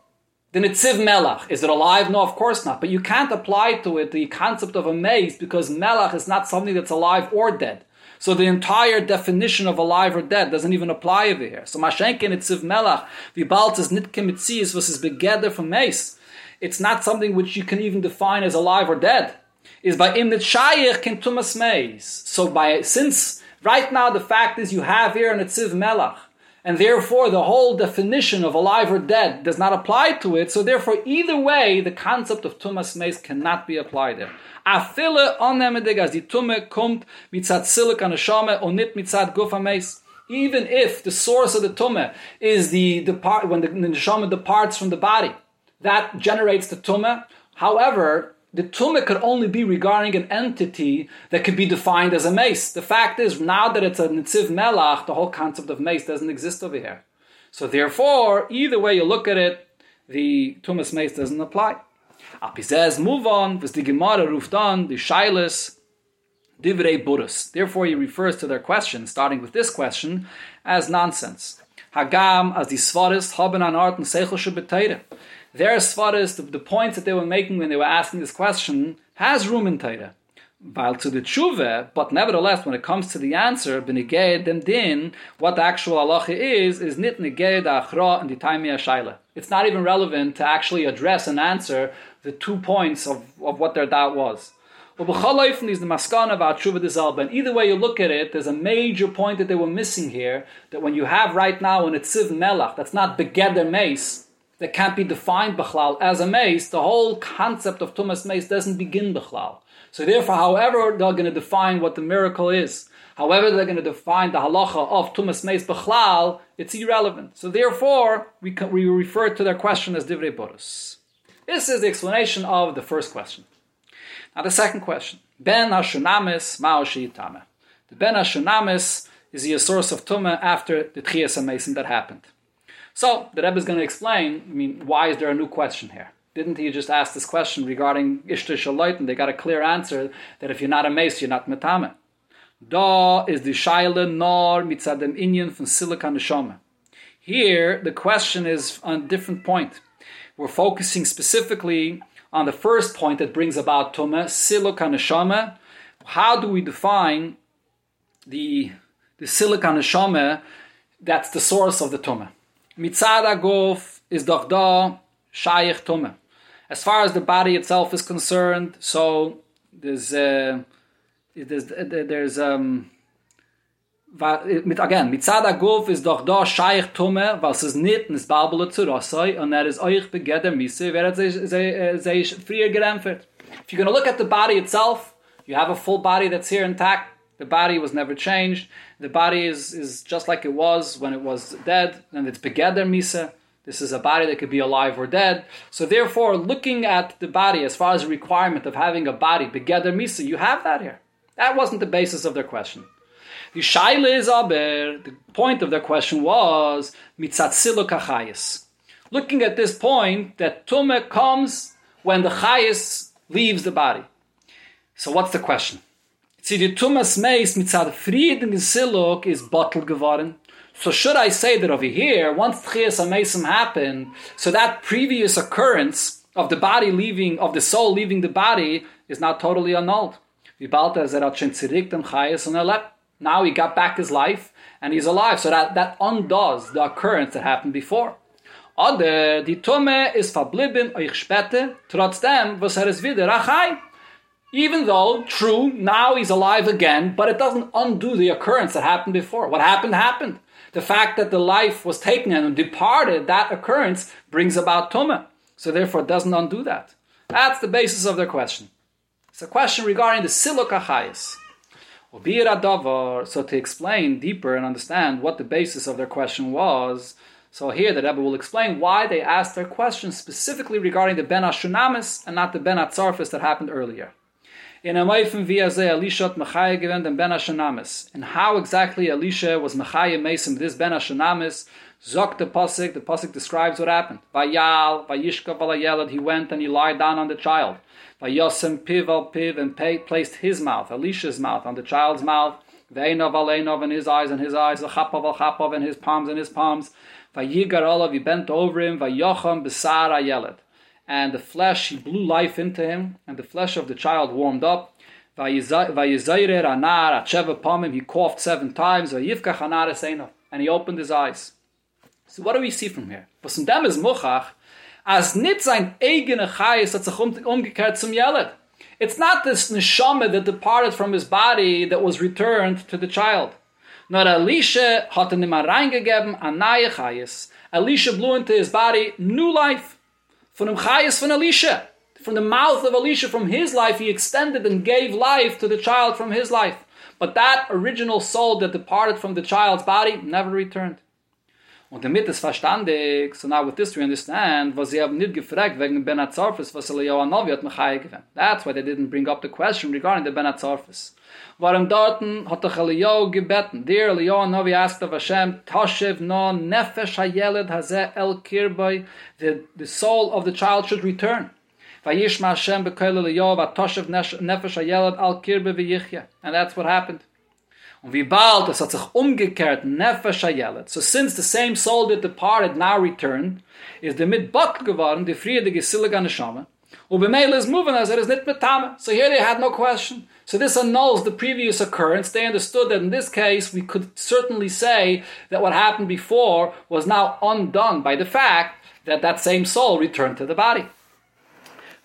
The Nitziv Melach, is it alive? No, of course not. But you can't apply to it the concept of a mace because Melach is not something that's alive or dead. So the entire definition of alive or dead doesn't even apply over here. So Mashenkin itziv melach, vibalt is nitke mitzias versus begeder from mace. It's not something which you can even define as alive or dead. Is by im shayich ken tumas mace. So by since right now the fact is you have here an itziv melach and therefore the whole definition of alive or dead does not apply to it. So therefore, either way, the concept of tumas mace cannot be applied there. Afile onnemedig as die tumme kommt mitzat silik an neshama und nit mitzat gufa mace. Even if the source of the tumme is the depart when the, neshama departs from the body, that generates the tumme. However, the tumah could only be regarding an entity that could be defined as a mace. The fact is, now that it's a nitziv melach, the whole concept of mace doesn't exist over here. So therefore, either way you look at it, the tumas mace doesn't apply. Api says, move on, the Gemara the shailis, divrei burus. Therefore, he refers to their question, starting with this question, as nonsense. Hagam, as the svarist, haben an art and seichel their svaris, the, the points that they were making when they were asking this question, has room in Torah. While to the tshuva, but nevertheless, when it comes to the answer, dem din, what the actual halacha is, is nit neged achra and the taimia shaila. It's not even relevant to actually address and answer the two points of, of what their doubt was. And either way you look at it, there's a major point that they were missing here, that when you have right now an etziv melach, that's not begeder mace, that can't be defined bechlal as a mace, the whole concept of tumas mace doesn't begin bechlal. So therefore, however they're going to define what the miracle is, however they're going to define the halacha of tumas mace bechlal, it's irrelevant. So therefore, we, can, we refer to their question as divrei boros. This is the explanation of the first question. Now the second question, ben hashunamis ma'oshi The ben hashunamis is he a source of tumah after the Tchias Mason that happened? So the Rebbe is going to explain. I mean, why is there a new question here? Didn't he just ask this question regarding Shaloit, and they got a clear answer that if you're not a mace, you're not metame. Da is the shaila nor mitzadem inyan from siluk haneshama. Here, the question is on a different point. We're focusing specifically on the first point that brings about tumah, siluk haneshama. How do we define the the siluk haneshama that's the source of the tumah? Mitzad aguf is doch da tumah. As far as the body itself is concerned, so there's uh, there's there's um mit again mitzad aguf is doch da shayich tumah was is nit nis babel zu rosai and that is euch begeder misse wer ze ze ze frier gedämpft if you're going to look at the body itself you have a full body that's here intact. The body was never changed the body is is just like it was when it was dead and it's begeder misa. this is a body that could be alive or dead. So therefore, looking at the body as far as the requirement of having a body, begeder misa, you have that here. That wasn't the basis of their question. The shaila is aber, the point of their question was mitzatzilo kachayis. Looking at this point, that tumah comes when the chayis leaves the body. So what's the question? See, the tumas meis mitzad frieden siluk is bottle geworden. So should I say that over here, once Tchias HaMesim happened, so that previous occurrence of the body leaving, of the soul leaving the body, is now totally annulled. Now he got back his life, and he's alive. So that, that undoes the occurrence that happened before. Oder die Tumme ist verblieben euch später, trotzdem, was er ist wieder achai. Even though, true, now he's alive again, but it doesn't undo the occurrence that happened before. What happened, happened the fact that the life was taken and departed, that occurrence brings about Tumah. So therefore it doesn't undo that. That's the basis of their question. It's a question regarding the Siluk Achayis. So to explain deeper and understand what the basis of their question was, so here the Rebbe will explain why they asked their question specifically regarding the Ben Ashunamis and not the Ben Atzarfis that happened earlier in a meifen via ze Elisha machaya den ben ashanamis and how exactly Elisha was machaya mesim this ben ashanamis zok the pasuk the pasuk describes what happened. Vayal vayishka valayelad he went and he lied down on the child. Vayosem piv al piv and pay, placed his mouth Elisha's mouth on the child's mouth. Veinov aleinov in his eyes and his eyes, Chapav al Chapav in his palms and his palms. Vayigar olav, he bent over him, Vayocham besar ayeled and the flesh, he blew life into him, and the flesh of the child warmed up. He coughed seven times, and he opened his eyes. So what do we see from here? As Chayes um, umgekehrt zum Yeled. It's not this neshama that departed from his body that was returned to the child. Nor Elisha hat in reingegeben a Chayes. Elisha blew into his body new life from the Chayas from Elisha. From the mouth of Elisha, from his life, he extended and gave life to the child from his life. But that original soul that departed from the child's body never returned. Und damit ist verstandig, so now with this we understand, was sie haben nicht gefragt wegen Ben was Anovi hat gewinnt. That's why they didn't bring up the question regarding the Ben. Dorten hat gebeten, asked of Hashem, no nefesh hayeled el the, the soul of the child should return. Hashem nefesh hayeled al. And that's what happened. Und wie bald es hat sich umgekehrt nefesh hayelet. So since the same soul that departed now returned, is the mit bottle geworden, die friedige siliga neshama. Is moving as it is nit. So here they had no question. So this annuls the previous occurrence. They understood that in this case we could certainly say that what happened before was now undone by the fact that that same soul returned to the body.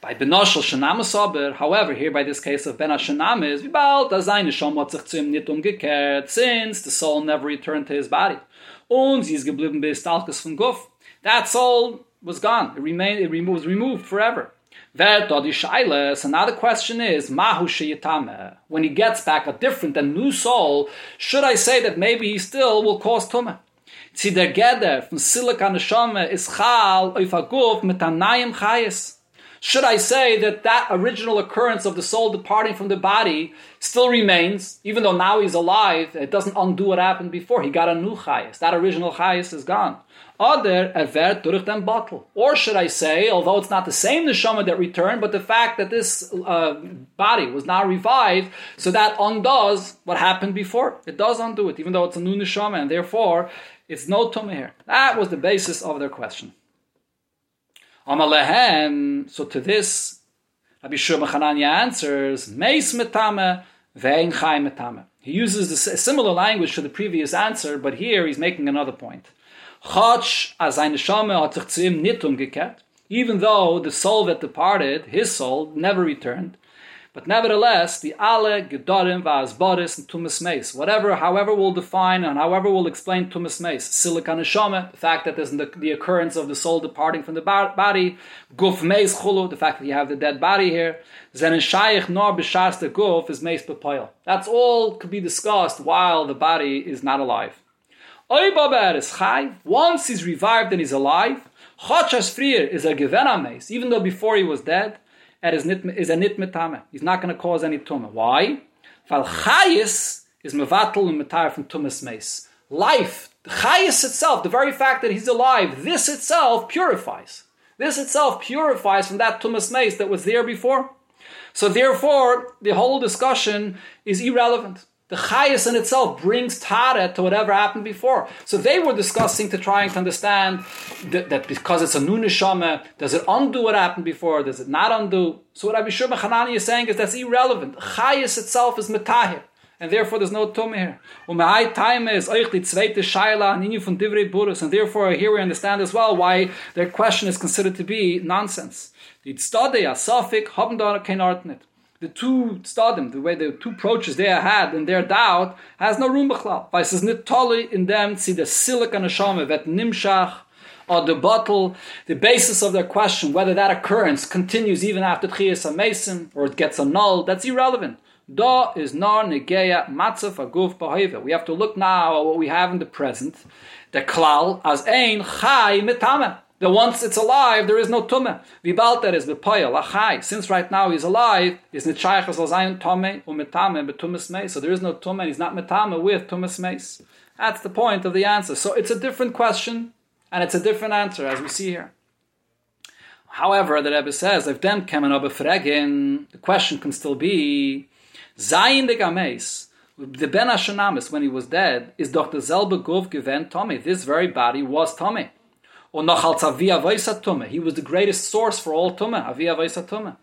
By Benoshel Shanamas Aber, however, here by this case of Ben Shanamis, Vibal, da seine Shom hat sich since the soul never returned to his body. That soul was gone. It remained, it was removed forever. So now the question is, Mahu Sheyatame. When he gets back a different and new soul, should I say that maybe he still will cause Tumah? Zi der Geder von Siluk Haneshama is Chal auf a Guf mit a Nayim Chayes. Should I say that that original occurrence of the soul departing from the body still remains, even though now he's alive, it doesn't undo what happened before. He got a new chayas. That original chayas is gone. Other bottle. Or should I say, although it's not the same neshama that returned, but the fact that this uh, body was now revived, so that undoes what happened before. It does undo it, even though it's a new neshama, and therefore it's no tumah. That was the basis of their question. So to this, Rabbi Shua answers, Meis metame, vein chai metame. He uses a similar language to the previous answer, but here he's making another point. Chach as ein Neshama hat sich zu ihm nicht umgekehrt, even though the soul that departed, his soul, never returned, but nevertheless, the ale gedorim va'azbaris and tumas meis, whatever, however we'll define and however we'll explain tumas meis, siluk haneshama, the fact that there's the, the, occurrence of the soul departing from the body, guf meis chulu, the fact that you have the dead body here, zen shayich nor b'shas the guf is meis bepoil. That's all could be discussed while the body is not alive. Once he's revived and he's alive, Chachas frier is a gevenames, even though before he was dead, is a nit metame. He's not going to cause any tumah. Why? Weil chayis is mevatel and metar from tumas meis. Life, chayis itself, the very fact that he's alive, this itself purifies. This itself purifies from that tumas meis that was there before. So therefore, the whole discussion is irrelevant. The chayas in itself brings tara to whatever happened before. So they were discussing to trying to understand that, that because it's a new neshama, does it undo what happened before? Does it not undo? So what Rabbi Shurma Hanani is saying is that's irrelevant. Chayas itself is metahir. And therefore, there's no tumah here. And therefore, here we understand as well why their question is considered to be nonsense. Die Tzadei, Asafik, haben da kein the two stadim, the way the two approaches they had in their doubt, has no room b'chlal. By says nitoli in them see the siluk haneshama vet nimshach or the bottle. The basis of their question, whether that occurrence continues even after tchiyas mason or it gets annulled, that's irrelevant. Da is nar negeya matzah aguf b'hoive. We have to look now at what we have in the present. The klal as ein chai mitame that once it's alive, there is no tumah. Vibalter is bepoyel, achai. Since right now he's alive, is nitchayachas al tome umetame betumas meis. So there is no tumah, he's not metame with tumas meis. That's the point of the answer. So it's a different question, and it's a different answer, as we see here. However, the Rebbe says, if them kemen fregen, the question can still be, zayin de games, the Ben Hashanamis, when he was dead, is doch derselbe gov given Tommy. This very body was Tommy. Und noch als Avia Vaisa Tumme. He was the greatest source for all Tumme, Avia Vaisa Tumme.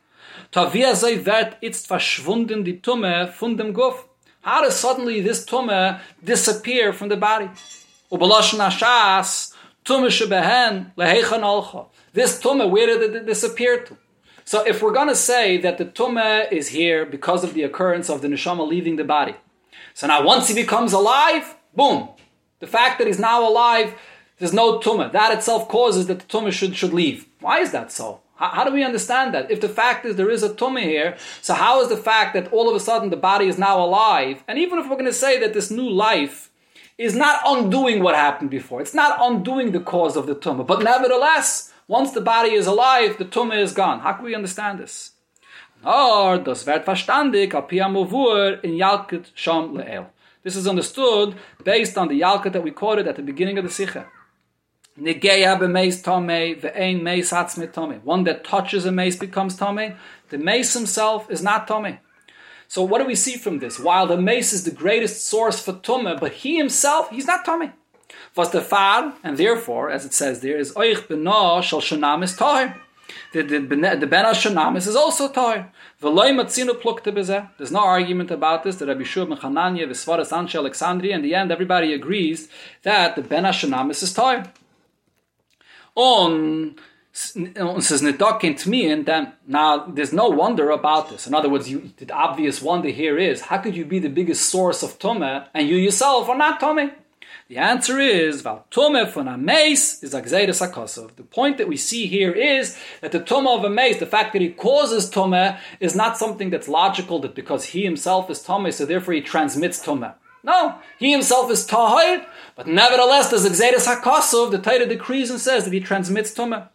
To Avia sei wird jetzt verschwunden die Tumme von dem Guf. How does suddenly this Tumme disappear from the body? Ubaloshn Ashas, Tumme Shebehen, Lehechan Alcha. This Tumme, where did it disappear to? So if we're going to say that the Tumme is here because of the occurrence of the Neshama leaving the body, so now once he becomes alive, boom, the fact that he's now alive there's no tumah. That itself causes that the tumah should, should leave. Why is that so? How, how, do we understand that? If the fact is there is a tumah here, so how is the fact that all of a sudden the body is now alive? And even if we're going to say that this new life is not undoing what happened before, it's not undoing the cause of the tumah, but nevertheless, once the body is alive, the tumah is gone. How can we understand this? Or das wird verstandig in Yalkut Sham Le'el. This is understood based on the Yalkut that we quoted at the beginning of the Sikha. One that touches a mace becomes tomei. The mace himself is not tomei. So what do we see from this? While the mace is the greatest source for tumah, but he himself, he's not tomei. Was the far, and therefore, as it says there, is oich beno shal shanam is tahir. The, the, the ben shanamis is also bezeh. There's no argument about this. The Rabbi Shua Mechananya, Visvaras Anshe Alexandria, in the end, everybody agrees that the ben shanamis is tahir on und says nedokin me, and then now there's no wonder about this. In other words, you, the obvious wonder here is how could you be the biggest source of tome and you yourself are not tome? The answer is val tome von a mace is agzeides akosov. The point that we see here is that the tome of a mace, the fact that he causes tome, is not something that's logical. That because he himself is tome, so therefore he transmits tome. No, he himself is tahir, but nevertheless, there's Exedus HaKosov, the Torah decrees and says that he transmits Tumah.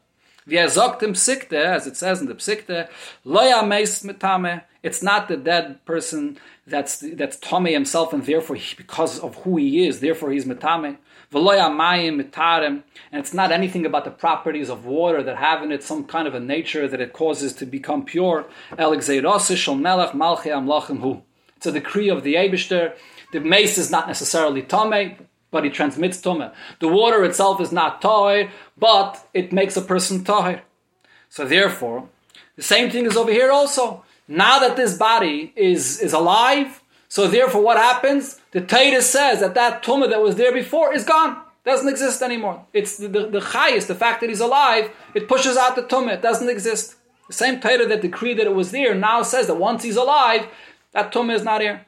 Wie er sagt Psikte, as it says in the Psikte, loya meis metame, it's not the dead person that's that's Tomei himself, and therefore he, because of who he is, therefore he's metame. Veloya mayim mitarem, and it's not anything about the properties of water that have in it some kind of a nature that it causes to become pure. Shel melech malche amlachim hu. It's a decree of the Abishter. The mace is not necessarily Tomei, but it transmits tumah. The water itself is not tahir, but it makes a person tahir. So therefore, the same thing is over here also. Now that this body is, is alive, so therefore what happens? The Torah says that that tumah that was there before is gone. Doesn't exist anymore. It's the, the, the the fact that he's alive, it pushes out the tumah. It doesn't exist. The same Torah that decreed that it was there now says that once he's alive, that tumah is not here.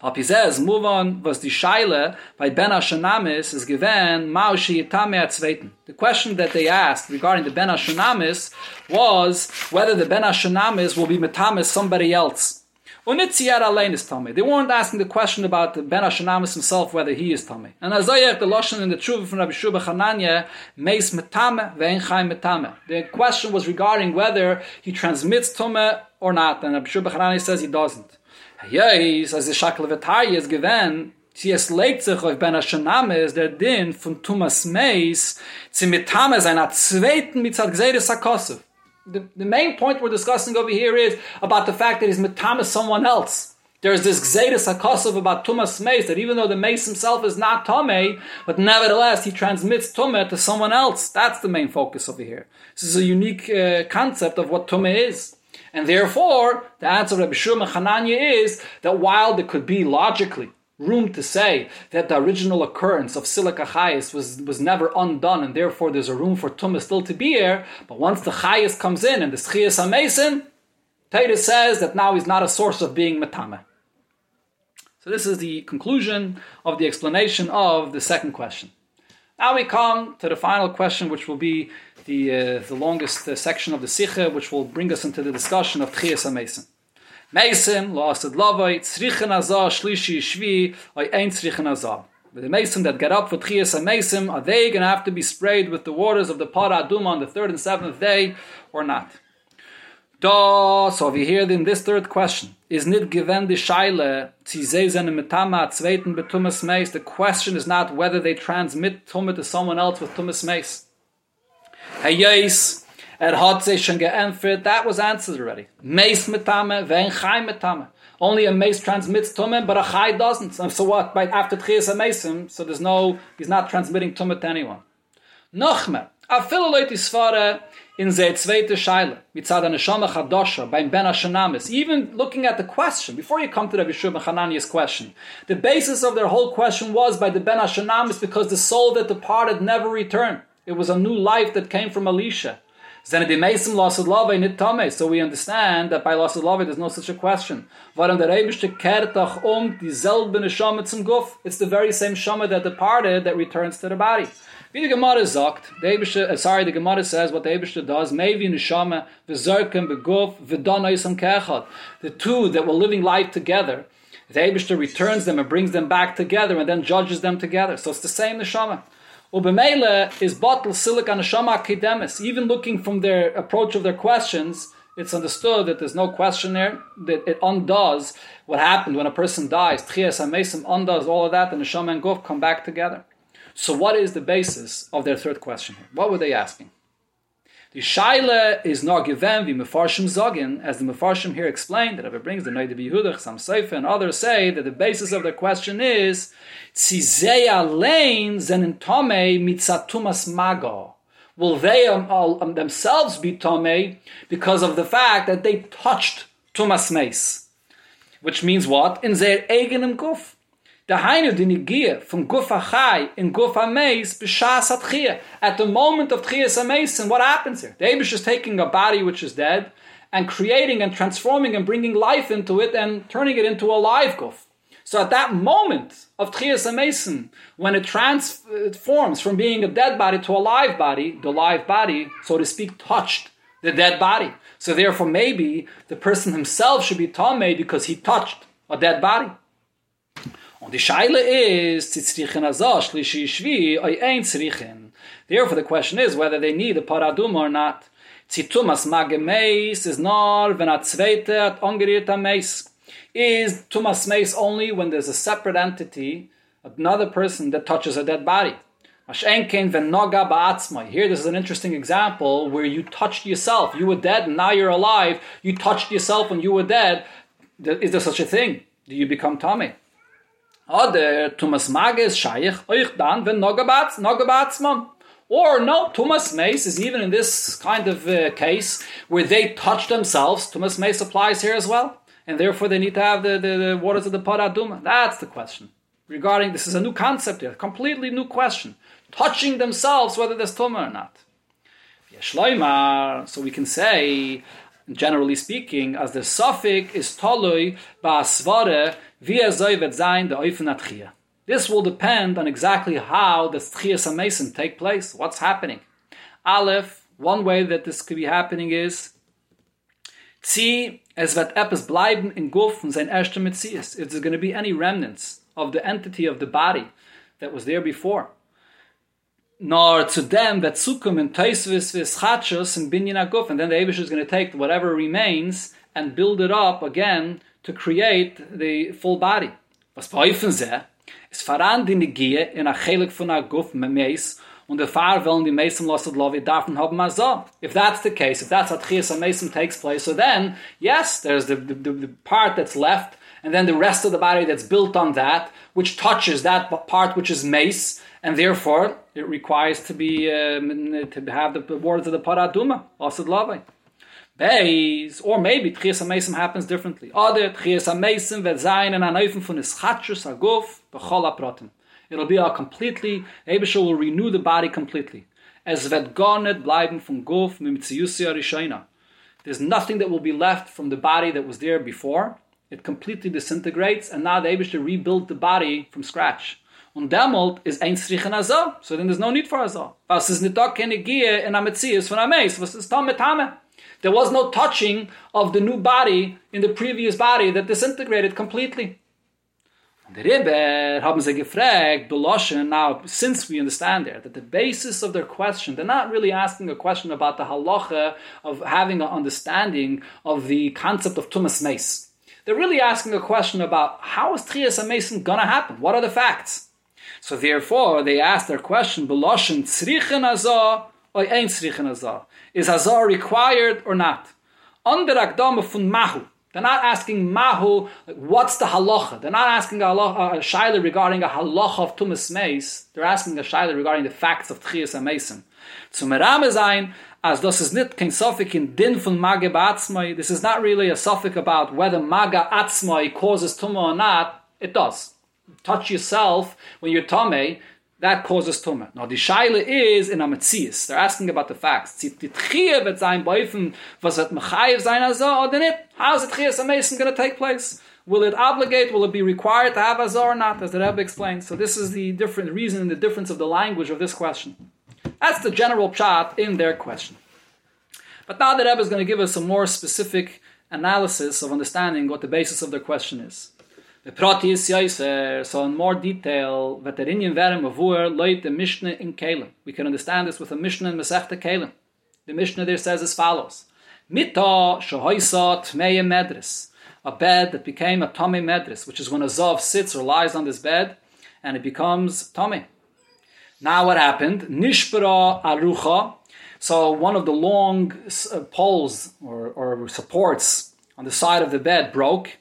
Papi says, move on, was die Scheile by Ben Hashanamis is given, Mao Shiyitame Atzveiten. The question that they asked regarding the Ben Hashanamis was whether the Ben Hashanamis will be Metamis somebody else. Unitziar Alein is Tomei. They weren't asking the question about the Ben Hashanamis himself, whether he is Tomei. And Azayach, the Lashon in the Truva from Rabbi Shuba Chananya, Meis Metame, Ve'en Chaim Metame. The question was regarding whether he transmits Tomei or not. And Rabbi Shuba Chananya says he doesn't. Yes, as the Shakel Vetai is given, sie es legt sich auf Ben Hashaname, der Din von Tumas Meis, zu mitame seiner zweiten Mitzad Gzeiris HaKosov. The, the main point we're discussing over here is about the fact that he's mitame someone else. There's this Gzeiris HaKosov about Tumas Meis, that even though the Meis himself is not Tomei, but nevertheless he transmits Tomei to someone else. That's the main focus over here. This is a unique uh, concept of what Tomei is. And therefore, the answer of Rabbi Shuma Chananya is that while there could be logically room to say that the original occurrence of silica chayis was, was never undone, and therefore there's a room for tumah still to be here, but once the chayis comes in and the schiyas amason, Taita says that now he's not a source of being metame. So this is the conclusion of the explanation of the second question. Now we come to the final question, which will be the, uh, the longest uh, section of the Sikha, which will bring us into the discussion of Tchias HaMesim. Mesim, lo asad lavai, tzrichen azah, shlishi shvi, oi ein tzrichen azah. The mason that get up for Tchias HaMesim, are they going to have to be sprayed with the waters of the Para Aduma on the third and seventh day, or not? Da, so we hear in this third question, is nit given the shaile, zi zezen metama zweiten betumas meis, the question is not whether they transmit tumah to someone else with tumas meis. Hey yes, er hat sich schon geantwortet, that was answered already. Meis metame, wen chai metame. Only a mace transmits tumah, but a chai doesn't. So what? By after tchias a mason, so there's no, he's not transmitting tumah to anyone. Nochmer, a filo leute svare, in the zweite Scheile, mitzad neshama chadosha, beim Ben Hashanamis, even looking at the question, before you come to the Yeshua Hananiah's question, the basis of their whole question was by the Ben Hashanamis because the soul that departed never returned. It was a new life that came from Elisha. So we understand that by of love there's no such a question. It's the very same shama that departed that returns to the body. Die Gemara sagt, the Ebische, uh, sorry, the Gemara says what the Ebische does, maybe in the Shama, v'zerkem, v'guf, v'donoisam kechad. The two that were living life together, the Ebische returns them and brings them back together and then judges them together. So it's the same Neshama. Ubemele is bottle silicon Neshama akidemis. Even looking from their approach of their questions, it's understood that there's no question there, that it undoes what happened when a person dies. Tchias HaMesim undoes all of that, and the Neshama and Guf come back together. So, what is the basis of their third question here? What were they asking? The shaila is not given the mefarshim zogin, as the mefarshim here explained that if it brings the Noida Bihudach, some Seifa, and others say that the basis of their question is tzizeya lein zenin tome mitzatumas mago. Will they um, um, themselves be tome because of the fact that they touched tumas meis? Which means what? In their eigenem guf. The Hainu the Nigia from Gufa Chai in Gufa Meis b'shas. At the moment of Tchias and what happens here? The Abish is taking a body which is dead and creating and transforming and bringing life into it and turning it into a live guf. So at that moment of Tchias Mason, when it transforms from being a dead body to a live body, the live body, so to speak, touched the dead body. So therefore, maybe the person himself should be Tomei because he touched a dead body. Shvi, oi ein zrichen. Therefore, the question is whether they need a paraduma or not. Zitumas magemeis is nor wenn zweite at ongerierter meis. Is tumas meis only when there's a separate entity, another person that touches a dead body. Here, this is an interesting example where you touched yourself. You were dead and now you're alive. You touched yourself when you were dead. Is there such a thing? Do you become Tommy? Oder Tumas Mages Shaykh euch wenn Nogabatz Nogabatzman. Or no, Tumas Mace is even in this kind of uh, case where they touch themselves. Tumas Mace applies here as well, and therefore they need to have the, the, the waters of the Paraduma. That's the question. Regarding this is a new concept here, completely new question. Touching themselves, whether there's Tumah or not. So we can say generally speaking, as the suffix is tolui ba'asvare via zoivet zayin oifen This will depend on exactly how the tchias mason take place, what's happening. Aleph, one way that this could be happening is Tzi, es wird etwas bleiben in Guf und sein erster Metzies. Is there going to be any remnants of the entity of the body that was there before? nor to them that sukum and taisvis vischachos and binyan aguf, and then the Abish is going to take whatever remains and build it up again to create the full body. Was pfeifen ze? Es faran die Negie in a chelik von aguf memes und der Fahr wollen die Mason lost lovi darfen haben mal so. If that's the case, if that's how Tchias Mason takes place, so then, yes, there's the, the, the part that's left, and then the rest of the body that's built on that, which touches that part which is mace, and therefore it requires to be um, to have the words of the paraduma, asad lavai. Beis, or maybe Tchias HaMesim happens differently. Other Tchias HaMesim wird sein in Aneufen von Ischatschus Aguf b'chol apratim. It'll be all completely, Abishah will renew the body completely. Es wird gar nicht bleiben von Guf mimtziusi arishaina. There's nothing that will be left from the body that was there before. It completely disintegrates, and now the Abishah rebuild the body from scratch. Und demult is ein Strichen Azah. So then there's no need for Azah. Was is nicht da keine Gier in a Metzies von Ameis. Was ist da mit Hame? There was no touching of the new body in the previous body that disintegrated completely. And the Rebbe haben sie gefragt, Beloshen, now, since we understand there, that the basis of their question, they're not really asking a question about the halacha of having an understanding of the concept of Tumas Mace. They're really asking a question about how is Tchias Mason gonna happen? What are the facts? So therefore, they ask their question, Beloshen tzrichen azah or ein tzrichen azah? Is azah required or not? Under Akdama fun mahu. They're not asking mahu, like, what's the halacha? They're not asking a, halacha, a regarding a halacha of tumas meis. They're asking a shaila regarding the facts of tchias amesim. So merame sein, as this is not kein suffix in din von maga ba'atzmai, this is not really a suffix about whether maga atzmai causes tumah or not. It does touch yourself when you're tame, that causes tumah. Now the shaila is in a metzias. They're asking about the facts. Zit die tchie wird sein was wird mechayev sein azah or nicht? How is the tchie mason going to take place? Will it obligate? Will it be required to have azah or not? As the Rebbe explains. So this is the different reason, and the difference of the language of this question. That's the general pshat in their question. But now the Rebbe is going to give us a more specific analysis of understanding what the basis of their question is. The prati is yoiser, so in more detail, that the Inyan verem of Ur loit the Mishnah in Kalim. We can understand this with a Mishnah in Masechta Kalim. The Mishnah there says as follows. Mita shahoisa tmeya medris. A bed that became a tummy medris, which is when a zav sits or lies on this bed, and it becomes tummy. Now what happened? Nishbara arucha. So one of the long uh, poles or, or supports on the side of the bed broke,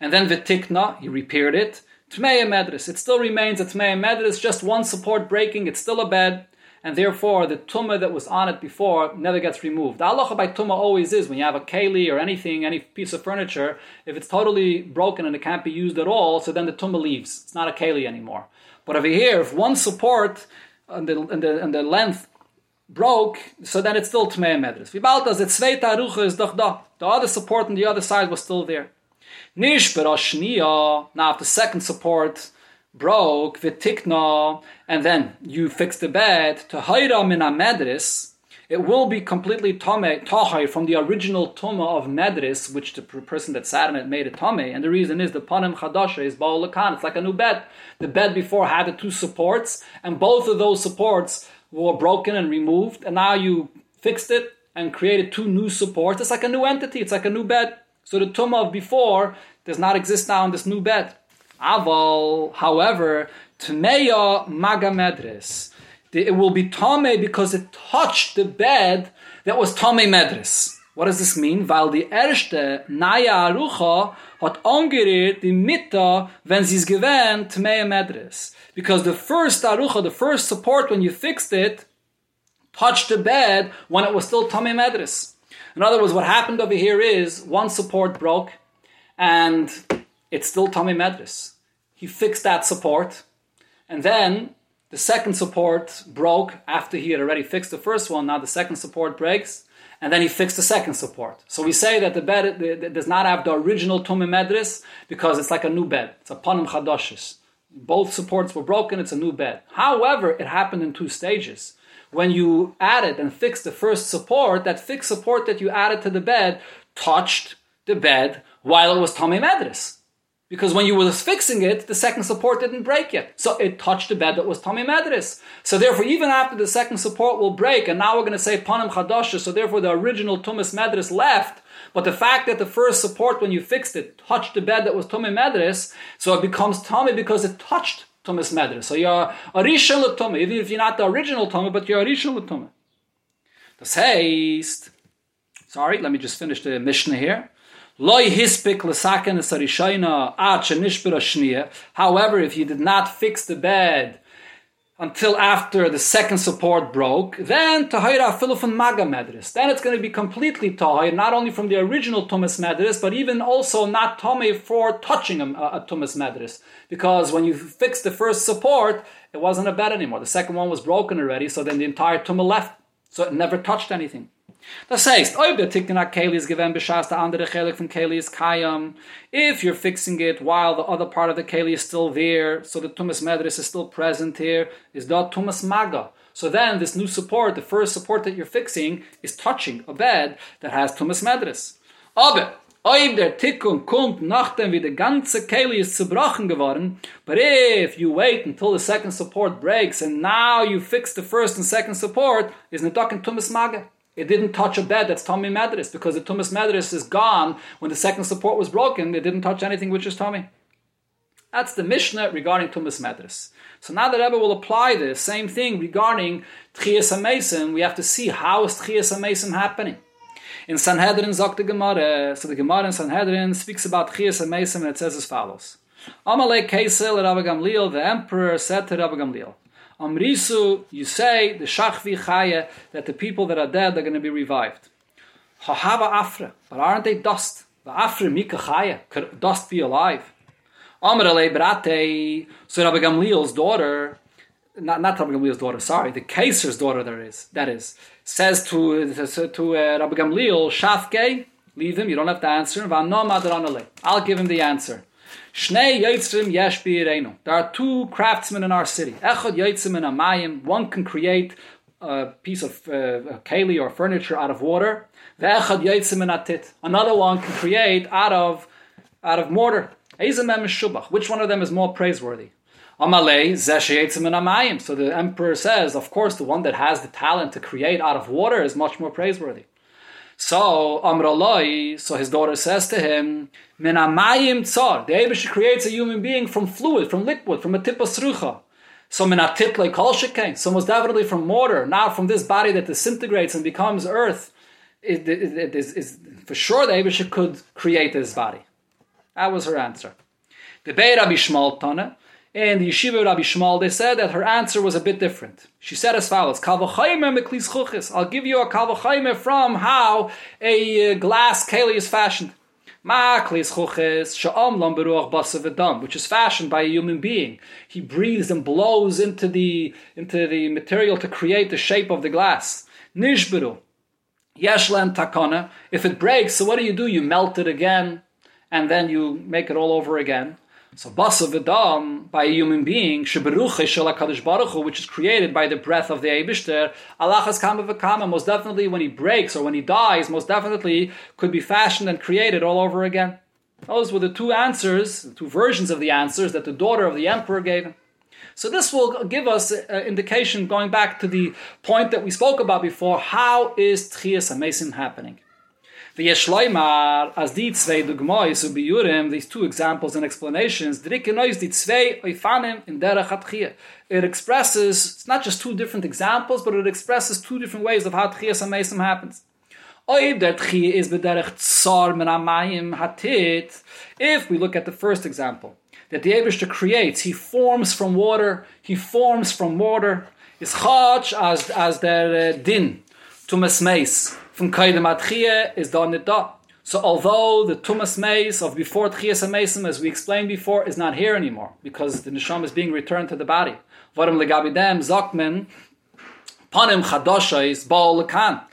and then Vitikna, he repaired it. Tmeya Medris, it still remains a Medris, just one support breaking, it's still a bed, and therefore the Tumah that was on it before never gets removed. The halacha by Tumah always is when you have a Keli or anything, any piece of furniture, if it's totally broken and it can't be used at all, so then the Tumah leaves. It's not a Keli anymore. But over here, if one support and the, and the, and the length broke, so then it's still Tmeya Medris. Vibaltas, it's Sveita Arucha is doch da. The other support on the other side was still there. Nish Now, if the second support broke, vitikna, and then you fix the bed to hayra min medris, it will be completely tome, tahai from the original tuma of medris, which the person that sat on it made a tome. And the reason is the panim chadasha is ba'olakan. It's like a new bed. The bed before had the two supports, and both of those supports were broken and removed, and now you fixed it and created two new supports. It's like a new entity. It's like a new bed. So the tumah of before does not exist now in this new bed. Aval, however, Tmeya Maga Medris. It will be Tame because it touched the bed that was Tame Medris. What does this mean? Weil die erste Naya Arucha hat angerührt die Mitte, wenn sie es gewähnt, Tmeya Medris. Because the first Arucha, the first support when you fixed it, touched the bed when it was still Tame Medris. In other words, what happened over here is one support broke and it's still Tame Medris. He fixed that support and then the second support broke after he had already fixed the first one. Now the second support breaks, and then he fixed the second support. So we say that the bed does not have the original Tumim Medris because it's like a new bed. It's a Panim Chadoshes. Both supports were broken, it's a new bed. However, it happened in two stages. When you added and fixed the first support, that fixed support that you added to the bed touched the bed while it was Tumim Medris. Because when you were fixing it, the second support didn't break yet. So it touched the bed that was Tommy Medris. So therefore, even after the second support will break, and now we're going to say Panim Chadasha, so therefore the original Tumas Medris left, but the fact that the first support, when you fixed it, touched the bed that was Tommy Medris, so it becomes Tommy because it touched Tumas Medris. So you're Arishal Tommy, even if you're not the original Tommy, but you're Arishal Tommy. Das heißt, sorry, let me just finish the Mishnah here. Ah, However, if you did not fix the bed until after the second support broke, then tahira filufan maga medris. Then it's going to be completely tahir, not only from the original tumas medris, but even also not tame for touching a, a tumas. Because when you fix the first support, it wasn't a bed anymore. The second one was broken already, so then the entire tumah left. So it never touched anything. Das heißt, ob der Tikkun HaKeli ist gewähnt, beschaß der andere Chelik von Keli is Kayam, if you're fixing it while the other part of the Keli is still there, so the Tumas Medris is still present here, is dot Tumas Maga. So then this new support, the first support that you're fixing, is touching a bed that has Tumas Medris. Aber, ob der Tikkun kommt, nachdem wie der ganze Keli ist zerbrochen geworden, but if you wait until the second support breaks, and now you fix the first and second support, is not talking Tumas Maga. It didn't touch a bed that's Tommy Madras because the Tumas Madras is gone when the second support was broken. It didn't touch anything which is Tommy. That's the Mishnah regarding Tumas Madras. So now the Rebbe will apply the same thing regarding Tchias HaMesim. We have to see how is Tchias HaMesim happening. In Sanhedrin, sagt the Gemara, so the Gemara in Sanhedrin speaks about Tchias HaMesim and it says as follows. Amalek Kesel Rabbi Gamliel, the emperor said to Rabbi Gamliel, Amrisu, you say the Shachvi Chaya that the people that are dead are going to be revived. Hahava Afra, but aren't they dust? The Afra Mika Chaya, could dust be alive? Amr Brate, so Rabbi Gamliel's daughter, not, not Rabbi Gamliel's daughter, sorry, the Kaiser's daughter there is, that is, says to, to, uh, Rabbi Gamliel, Shafke, leave him, you don't have to answer, I'll give him the answer. There are two craftsmen in our city. And. One can create a piece of uh, keli or furniture out of water. And. Another one can create out of out of mortar. Which one of them is more praiseworthy? And. So the emperor says, of course, the one that has the talent to create out of water is much more praiseworthy. So Amraloi, so his daughter says to him, Minamayim tsar. The Abish creates a human being from fluid, from liquid, from a tip of srucha. So minatit like kol So most definitely from mortar, not from this body that disintegrates and becomes earth. It, it, it is, is, for sure the Abish could create this body. That was her answer. The Beir Rabbi Shmuel Tana, in the Yeshiva Rabbi Shmuel, they said that her answer was a bit different. She said as follows, I'll give you a kalvachayme from how a uh, glass keli is fashioned. Which is fashioned by a human being. He breathes and blows into the, into the material to create the shape of the glass. Nishbiru. Yeshlen takana. If it breaks, so what do you do? You melt it again, and then you make it all over again. So basa v'dam by a human being, sheberuche shel Baruch Hu, which is created by the breath of the Eibishter, Allah has kama v'kama, most definitely when he breaks or when he dies, most definitely could be fashioned and created all over again. Those were the two answers, the two versions of the answers that the daughter of the emperor gave. So this will give us an indication, going back to the point that we spoke about before, how is Tchias HaMesim happening? The as die Dugmois these two examples and explanations, Oifanim in derech. It expresses, it's not just two different examples, but it expresses two different ways of how Tchias HaMesim happens. Der Tchia is min Amayim Hatit. If we look at the first example, that the Abishter creates, he forms from water, he forms from water, is chach as, as der uh, din, to meis, from kaidem atchia is done it da. So although the tumas meis of before tchias mesim, as we explained before, is not here anymore, because the neshama is being returned to the body. Varim legabidem zakmen, panim chadosha is baal lekan.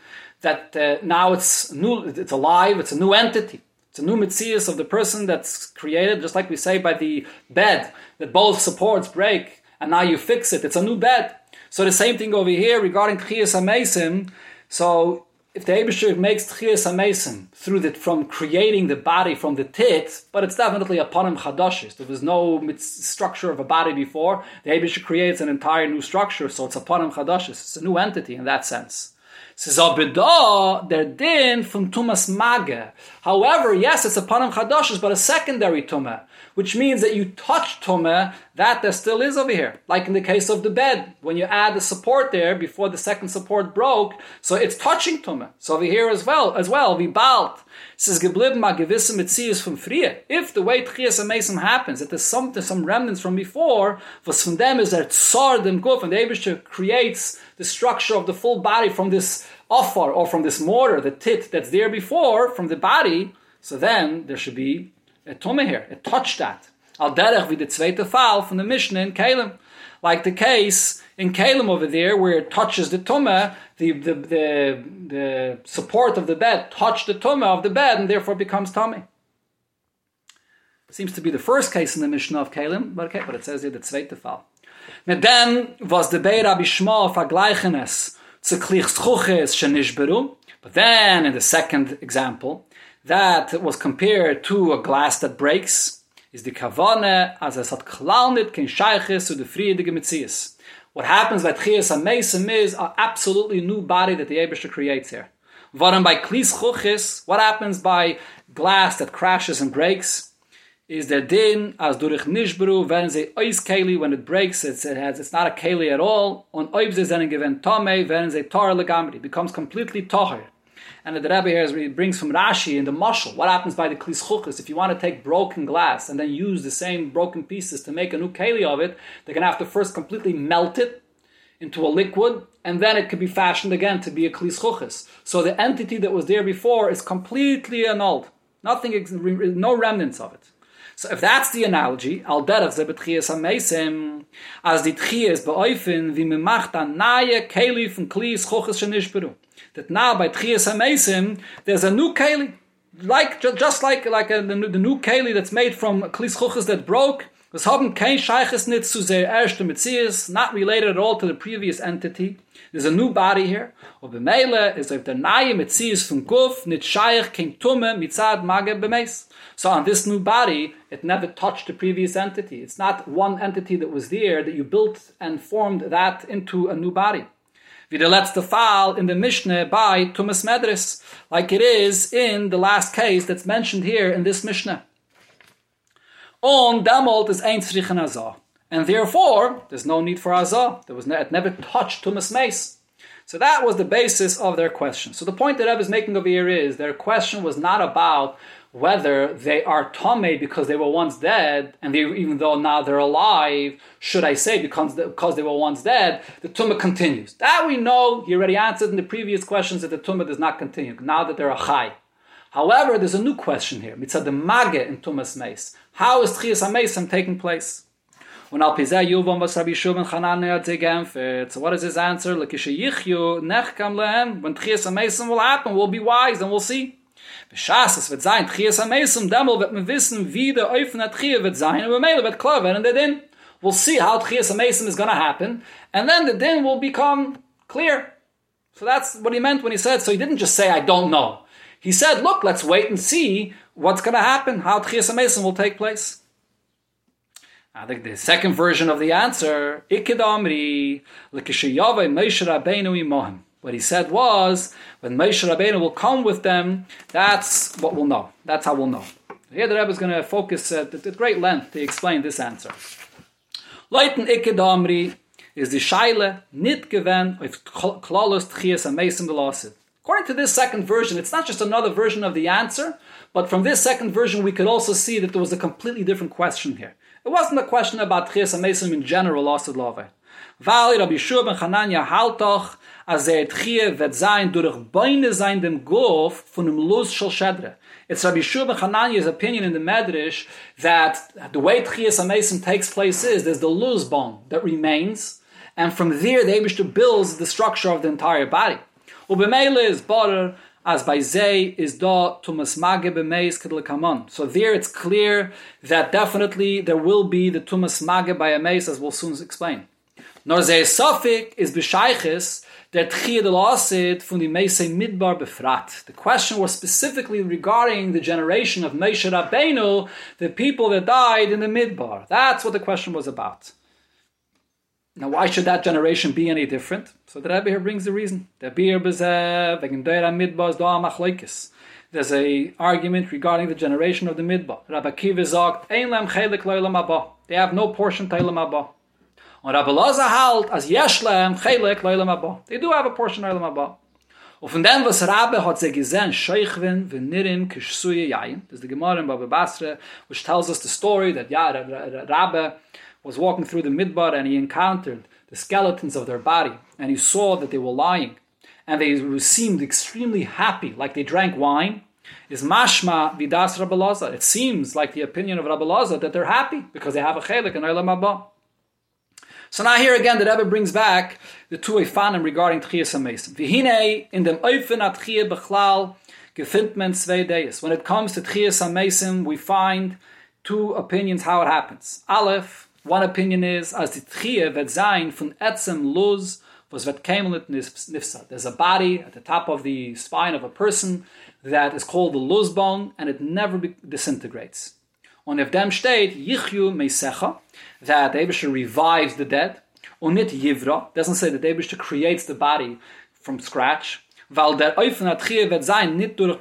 That uh, now it's new, it's alive, it's a new entity. It's a new mitzias of the person that's created, just like we say by the bed, that both supports break, and now you fix it. It's a new bed. So the same thing over here regarding Tchias HaMesim. So if the Abishur makes Tchias HaMesim through the, from creating the body from the tit, but it's definitely a panim chadashis. There was no structure of a body before. The Abishur creates an entire new structure, so it's a panim chadashis. It's a new entity in that sense. Sezabida, their din from Tumas Maga. However, yes, it's a Panam Chadashis, but a secondary Tumah, which means that you touch Tumah, that there still is over here. Like in the case of the bed, when you add the support there before the second support broke, so it's touching Tumah. So over here as well, as well, we balt. Says geblieben ma gewisse mitzias from frie. If the way tchias amesim happens, that there's some, there's some remnants from before, was from them is that tsar dem guf, and the Abishter creates the structure of the full body from this offer or from this mortar, the tit that's there before, from the body, so then there should be a tumah here, a touch that. Al derech wie the zweite Fall from the Mishnah in Kalim. Like the case in Kalim over there, where it touches the tumah, the, the, the, the support of the bed touched the tumah of the bed and therefore becomes tummy. Seems to be the first case in the Mishnah of Kalim, but okay, but it says here the zweite Fall. Mit then was the Beir Rabbi Shmo vergleichen es zu klich schuches shenishberu, but then in the second example, that was compared to a glass that breaks, is the kavane as es hat klaunit ken shayches zu de friedige mitzias. What happens by Tchias HaMesim is an absolutely new body that the Abisha creates here. Varam by Klis Chuchis, what happens by glass that crashes and breaks? is der din as durch nishbru wenn ze eis keli when it breaks it's, it has it's not a keli at all on oib ze zenen given tome wenn ze tar legamri becomes completely tahir and the Rebbe here brings from Rashi in the Mashal, what happens by the Klis if you want to take broken glass and then use the same broken pieces to make a new keli of it, they're going to have to first completely melt it into a liquid, and then it could be fashioned again to be a Klis. So the entity that was there before is completely annulled. Nothing, no remnants of it. So if that's the analogy, al derach ze betchies ha-mesim, as die tchies beäufen, wie me naye keli von klies choches shenishperu. That now by tchies ha-mesim, there's a new keli. Like, just like, like a, the, the new keli that's made from klies choches that broke, was haben kein scheiches zu sehr erste Metzies, not related at all to the previous entity. There's a new body here. Und bemele is if the naye Metzies von Guf nit scheich kein tumme mitzad mage bemeis. So on this new body, it never touched the previous entity. It's not one entity that was there that you built and formed that into a new body. Wie der letzte Fall in the Mishnah by Tumas Medris, like it is in the last case that's mentioned here in this Mishnah. On Damolt is ein Tzrichen Azah. And therefore, there's no need for Azah. There was ne- it never touched Tumas Mace. So that was the basis of their question. So the point that I was making over here is their question was not about whether they are tame because they were once dead, and they, even though now they're alive, should I say because, because they were once dead, the tumah continues. That we know, he already answered in the previous questions that the tumah does not continue, now that they're a chai. However, there's a new question here, mitzad mage in tumas meis. How is tchias ha taking place? So what is his answer? When tchias ha will happen, we'll be wise and we'll see. Beschas, es wird sein, Tchias HaMesim, um demol wird man wissen, wie der Eufen der Tchia wird sein, und Mele wird klar werden, der Din. We'll see how Tchias HaMesim is going to happen, and then the Din will become clear. So that's what he meant when he said, so he didn't just say, I don't know. He said, look, let's wait and see what's going to happen, how Tchias HaMesim will take place. I think the second version of the answer, Ikidamri, Likishayave Moshe Rabbeinu imohim. What he said was, when Moshe Rabbeinu will come with them, that's what we'll know. That's how we'll know. Here the Rebbe is going to focus at, at great length to explain this answer. Leuten Ikidamri is the Shaile nit given of Klalos Tchias Amesim Velosid. According to this second version, it's not just another version of the answer, but from this second version, we could also see that there was a completely different question here. It wasn't a question about Tchias HaMesim in general, Asid Love. Weil Rabbi ben Chananya haltoch, als er Tchie wird sein durch Beine sein dem Gof von dem Luz shel Shedre. It's Rabbi Shua ben opinion in the Medrash that the way Tchias HaMesim takes place is there's the Luz bone that remains, and from there the Abishter builds the structure of the entire body. Ubemele is barer as by zay is da tumas mage b'meis kedel kamon. So there it's clear that definitely there will be the tumas mage by a as we'll soon explain. Nor zay sofik is b'shayches der tchiyah del asid from the meisei midbar befrat. The question was specifically regarding the generation of Moshe Rabbeinu, the people that died in the midbar. That's what the question was about. Now, why should that generation be any different? So the Rebbe here brings the reason. There's a argument regarding the generation of the midbar. Rabbi Kiva sagt, They have no portion to Eilam Abba. Und Rabbi Loza halt, as Yeshlem chelik loilam Abba. They do have a portion to Eilam Abba. Und von dem, was Rabbe hat sie gesehen, Sheichvin, v'nirim, kishsuye yayin. This is the Gemara in Baba Basra, which tells us the story that, yeah, Rabbe was walking through the midbar and he encountered the skeletons of their body and he saw that they were lying and they seemed extremely happy, like they drank wine. Is mashma vidas Rabbi It seems like the opinion of Rabbi that they're happy because they have a chelik in Olam Abba. So now here again, the Rebbe brings back the two efanim regarding Tchias HaMesim. Vihine, in dem Eufen Atchia Bechlal, gefindt men zwei Deis. When it comes to Tchias HaMesim, we find two opinions how it happens. Aleph, one opinion is, as the Tchiyah wird sein von Etzem Luz, was wird Kemelit Nifsa. There's a body at the top of the spine of a person that is called the Luz bone, and it never disintegrates. On if dem steht, Yichyu Meisecha, that Abisha revives the dead, und nicht Yivra, doesn't say that Abisha creates the body from scratch, weil der Eufen hat wird sein, nicht durch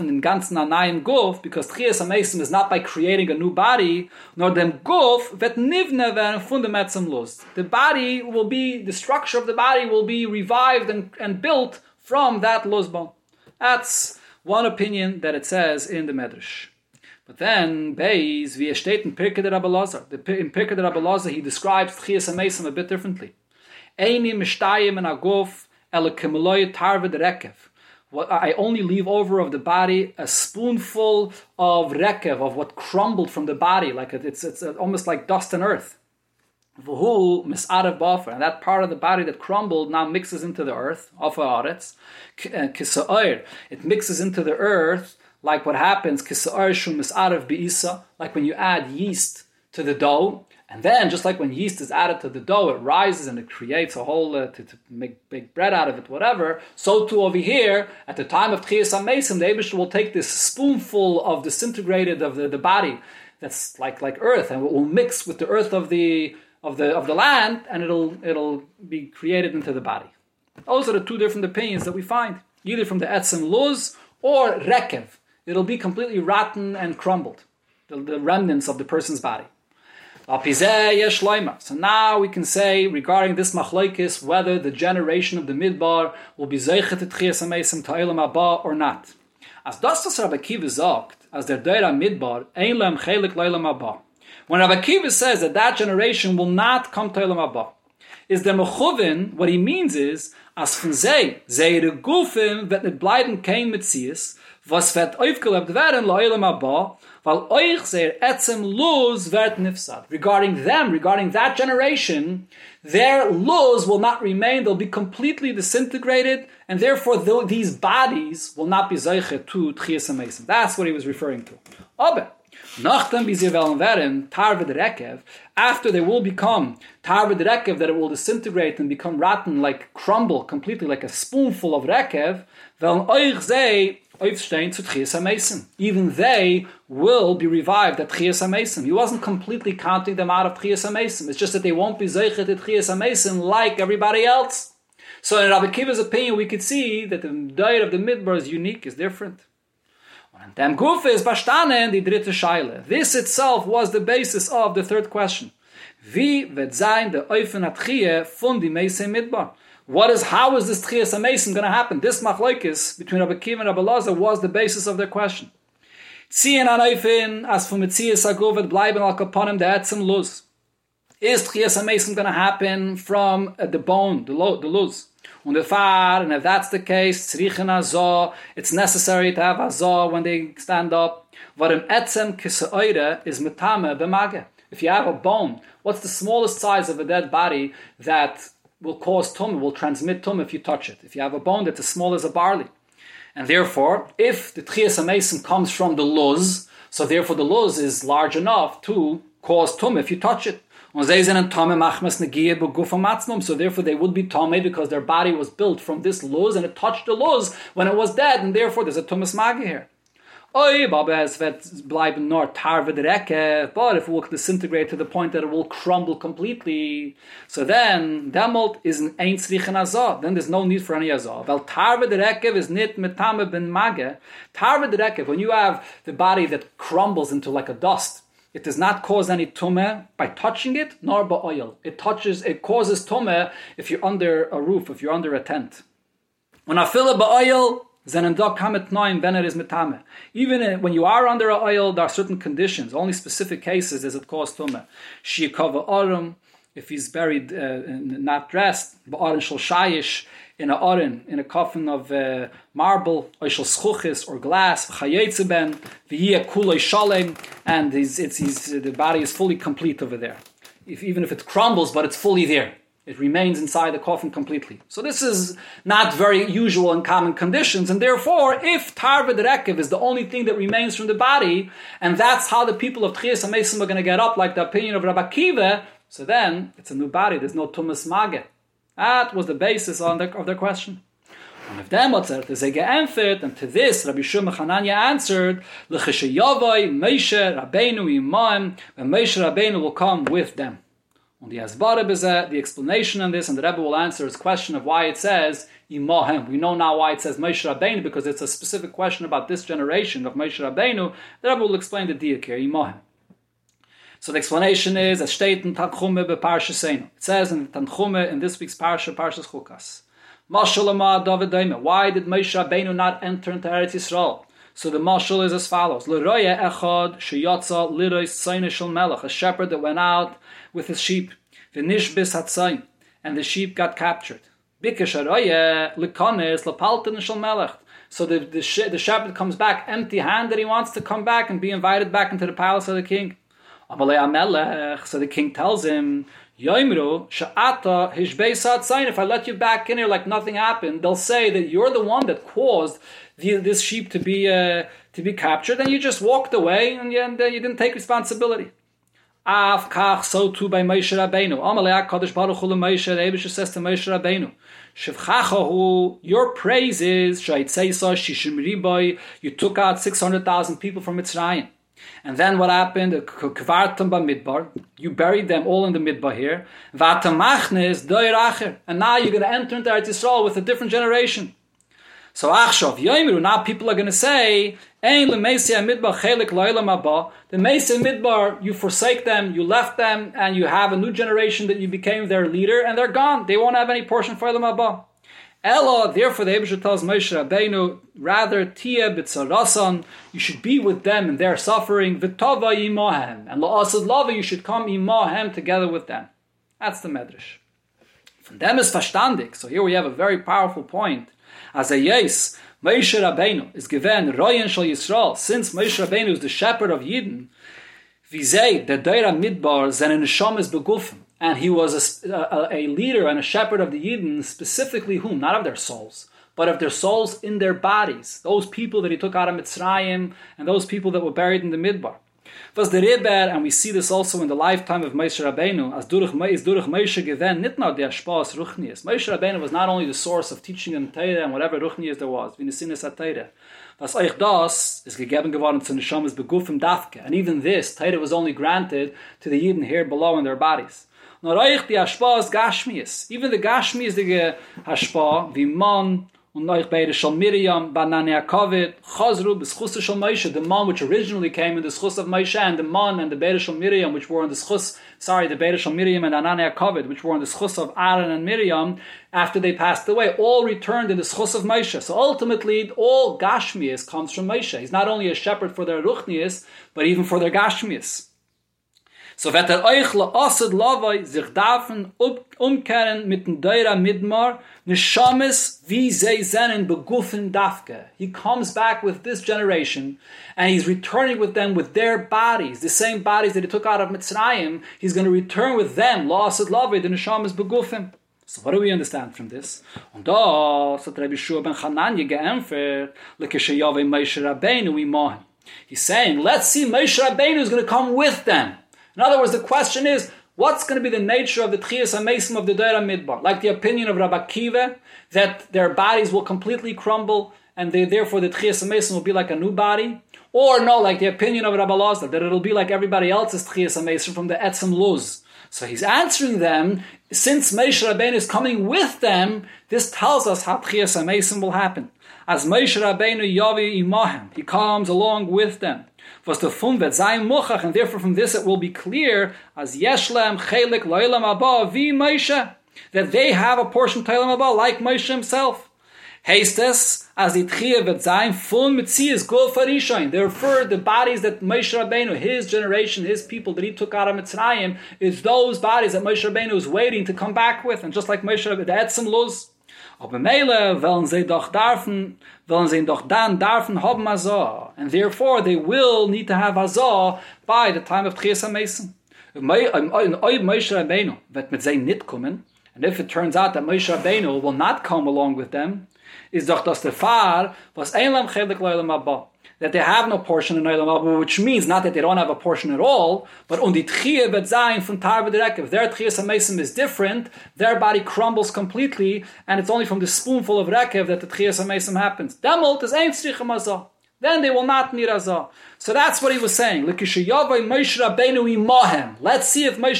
in ganzen Anayim because Tchiyah Samesim is not by creating a new body, nor dem Guf wird nivne werden von dem Etzem Lust. The body will be, the structure of the body will be revived and, and built from that Lustbon. That's one opinion that it says in the Medrash. But then, Beis, wie er steht in Pirke der Rabbalazar. In Pirke der Rabbalazar, he describes Tchiyah Samesim a bit differently. Eini mishtayim in Aguf, rekev. I only leave over of the body a spoonful of rekev, of what crumbled from the body, like it's, it's almost like dust and earth. V'hu mis'arev b'afer, and that part of the body that crumbled now mixes into the earth, afa aretz, kisa'ir. It mixes into the earth like what happens, like when you add yeast to the dough, and then, just like when yeast is added to the dough, it rises and it creates a whole, uh, to, to, make big bread out of it, whatever. So too over here, at the time of Tchias HaMesim, the Abish will take this spoonful of disintegrated of the, the body that's like, like earth, and it will mix with the earth of the, of the, of the land, and it'll, it'll be created into the body. Those are the two different opinions that we find, either from the Etzem Luz or Rekev. It'll be completely rotten and crumbled, the, the remnants of the person's body. So now we can say regarding this machlokes whether the generation of the midbar will be zeichet tchias amesim ta'ilam abba or not. As das Rabbi Kiva sagt, as der deira midbar ein lem chelik leilam abba. When Rabbi Kiva says that that generation will not come to Elam Abba, is der Mechuvin, what he means is, as von sei, seire Gufim wird nicht bleiben kein Metzies, was wird aufgelebt werden Abba, weil euch sehr etzem luz wird nifsad. Regarding them, regarding that generation, their luz will not remain, they'll be completely disintegrated, and therefore these bodies will not be zeiche to tchias That's what he was referring to. Aber, wollen werden, Rekev, after they will become Tarve the Rekev, that it will disintegrate and become rotten, like crumble completely, like a spoonful of Rekev, wollen euch Even they will be revived at Tchias HaMesim. He wasn't completely counting them out of Tchias HaMesim. It's just that they won't be zeichet at Tchias HaMesim like everybody else. So in Rabbi Kiva's opinion, we could see that the diet of the Midbar is unique, is different. And is Bashtanen. This itself was the basis of the third question. Wie wird sein der Eufen Atchie von die Midbar? What is, how is this Tchias HaMesim going to happen? This machlokes between Rabbi Kiva and Rabbi Lazar was the basis of their question. Ziehen an Eifin, as from Metzias Agovet, bleiben al kaponim de etzem luz. Is Tchias HaMesim going to happen from uh, the bone, the, lo, the luz? The far, and if that's the case, tzrichen azo, it's necessary to have azo when they stand up. Varim etzem kisa is metame b'mage. If you have a bone, what's the smallest size of a dead body that will cause tum, will transmit tum if you touch it. If you have a bone that's as small as a barley. And therefore, if the tchias mason comes from the luz, so therefore the luz is large enough to cause tum if you touch it. So therefore they would be tame because their body was built from this luz and it touched the luz when it was dead, and therefore there's a tumas magi here. Oy, Baba es bleiben nur tarve Ecke, uh, but if it will disintegrate to the point that it will crumble completely, so then demolt is an ein tzrichen azah, then there's no need for any azah. Well, tarve Ecke is nit metame ben mage. Tarve Ecke, when you have the body that crumbles into like a dust, it does not cause any tumah by touching it, nor by oil. It touches, it causes tumah if you're under a roof, if you're under a tent. When I fill it by oil, Even when you are under a oil, there are certain conditions, only specific cases does it cause tume. Shiyakava arum, if he's buried uh, not dressed, ba'arin shal shayish, in a arin, in a coffin of uh, marble, or shal or glass, v'chayetze ben, v'yia shalem, and he's, it's, he's, the body is fully complete over there. If, even if it crumbles, but it's fully there. It remains inside the coffin completely. So this is not very usual and common conditions, and therefore, if Tarva Rekev is the only thing that remains from the body, and that's how the people of Tchias HaMesim are going to get up, like the opinion of Rabbi Kiva, so then it's a new body. There's no Tumas Mage. That was the basis of their, of their question. And if them what's is a geantfert, and to this Rabbi Shuma Hananya answered, L'cheshayavai Moshe Rabbeinu Imam, when Moshe Rabbeinu will come with them. On the Asbara the explanation on this, and the Rebbe will answer his question of why it says Imahem. We know now why it says Moshe Rabbeinu, because it's a specific question about this generation of Moshe Rabbeinu. The Rebbe will explain the diak here, Imahem. So the explanation is, as state in Tanchume be Parsha It says in Tanchume, in this week's Parsha, Parshas Chukas. Why did Moshe Rabbeinu not enter into Eretz Yisrael? So the mashal is as follows: Leroya echad sheyatza lirois shel melech, a shepherd that went out with his sheep. V'nishbis hatzayin, and the sheep got captured. So the, the, the shepherd comes back empty-handed. He wants to come back and be invited back into the palace of the king. So the king tells him, If I let you back in here like nothing happened, they'll say that you're the one that caused the, this sheep to be uh, to be captured, and you just walked away and you, and, uh, you didn't take responsibility. Av kach, so too by Moshe Rabbeinu. Amalei HaKadosh Baruch Hu Moshe, the Eibusha says to Moshe Rabbeinu, Shevchachahu, your praise is, Shaitzesa, Shishim Riboy, you took out 600,000 people from Mitzrayim. And then what happened? Kvartam midbar. You buried them all in the midbar here. Vatamachnes doiracher. And now you're going to enter into Eretz Yisrael with a different generation. So Achshov Yoimru, now people are going to say, Ein midbar chelik abba. The Mesa midbar, you forsake them, you left them, and you have a new generation that you became their leader, and they're gone. They won't have any portion for them abba. Ella, therefore the Abishah tells Moshe Rabbeinu, rather tia b'tzarasan, you should be with them in their suffering, v'tava imahem, and la'asad lava, you should come imahem together with them. That's the medrash. From them is verstandig. So here we have a very powerful point as a yes, Moshe Rabbeinu is given Royan Shal Yisrael, since Moshe Rabbeinu is the shepherd of Yidden, Vizei, the Deira Midbar, Zen Neshamas Begufim, and he was a, a, a, leader and a shepherd of the Yidden, specifically whom? Not of their souls, but of their souls in their bodies. Those people that he took out of Mitzrayim, and those people that were buried in the Midbar. Was the Rebbe, and we see this also in the lifetime of Moshe Rabbeinu, as Durach, is Durach Moshe given, not not der Spaß Ruchnias. Moshe Rabbeinu was not only the source of teaching in Torah and whatever Ruchnias there was, wie Sinnes Torah. Was euch das ist gegeben geworden zu Neshamas begufim Dafke. And even this, Torah was only granted to the Yidden here below in their bodies. Nor euch die Ashpa Gashmias. Even the Gashmias, the Ashpa, wie man, und neuch beide shal Miriam banan Yaakov chazru b'schus shal Moshe the man which originally came in the schus of Moshe and the man and the beide shal Miriam which were in the schus sorry the beide shal Miriam and Anan Yaakov which were in the schus of Aaron and Miriam after they passed away all returned in the schus of Moshe. So ultimately all Gashmias comes from Moshe. He's not only a shepherd for their Ruchnias but even for their Gashmias So wird er euch la osad lavai sich dafen umkehren mit dem Midmar ne shames wie ze zenen begufen dafke. He comes back with this generation and he's returning with them with their bodies, the same bodies that he took out of Mitzrayim. He's going to return with them, la osad lavai, the. So what do we understand from this? Und da, Rabbi Shua ben Chananya geämpft, lekeshe Yahweh Moshe Rabbeinu imahem. He's saying, let's see Moshe Rabbeinu is going to come with them. In other words, the question is, what's going to be the nature of the Tchias HaMesim of the Deira Midbar? Like the opinion of Rabbi Kiva, that their bodies will completely crumble, and they, therefore the Tchias HaMesim will be like a new body? Or no, like the opinion of Rabbi Lazar, that it'll be like everybody else's Tchias HaMesim from the Etzem Luz. So he's answering them, since Moshe Rabbeinu is coming with them, this tells us how Tchias HaMesim will happen. As Moshe Rabbeinu Yavi Imahem, he comes along with them was the fun wird sein mochach, and therefore from this it will be clear as yeshlem chelik loilam abba vi Moshe that they have a portion teilam abba like Moshe himself. Heißt es, as the tchiyah wird sein fun mitzias go farishain. Therefore, the bodies that Moshe Rabbeinu, his generation, his people that he took out of Mitzrayim, is those bodies that Moshe Rabbeinu is waiting to come back with. And just like Moshe Rabbeinu, the Etzim Luz, wollen sie doch darfen, wollen sie doch dann darfen haben. And therefore they will need to have Azor by the time of Tchias HaMesim. If Moshe Rabbeinu wird mit sein nicht kommen, and if it turns out that Moshe Rabbeinu will not come along with them, is doch das der Fahr, was ein Lam Chelik Leilam Abba. That they have no portion in Olam Haba, which means not that they don't have a portion at all, but on the Tchiyah Bet Zayin from Tar their Tchiyah is different, their body crumbles completely, and it's only from the spoonful of Rekev that the Tchiyah happens. Demult is Ein Mazah then they will not need Azah. So that's what he was saying. Let's see if Moshe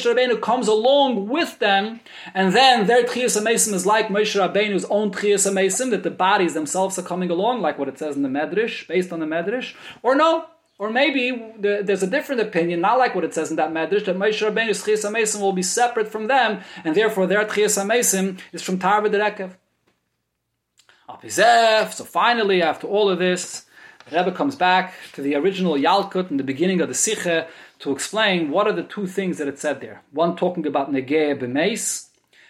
Rabbeinu comes along with them, and then their Tchias Amesim is like Moshe Rabbeinu's own Tchias Amesim, that the bodies themselves are coming along, like what it says in the Medrash, based on the Medrash. Or no, or maybe there's a different opinion, not like what it says in that Medrash, that Moshe Rabbeinu's Tchias Amesim will be separate from them, and therefore their Tchias Amesim is from Tarva Derekev. So finally, after all of this, Rebbe comes back to the original Yalkut in the beginning of the Sikha to explain what are the two things that it said there. One talking about Negeh b'meis,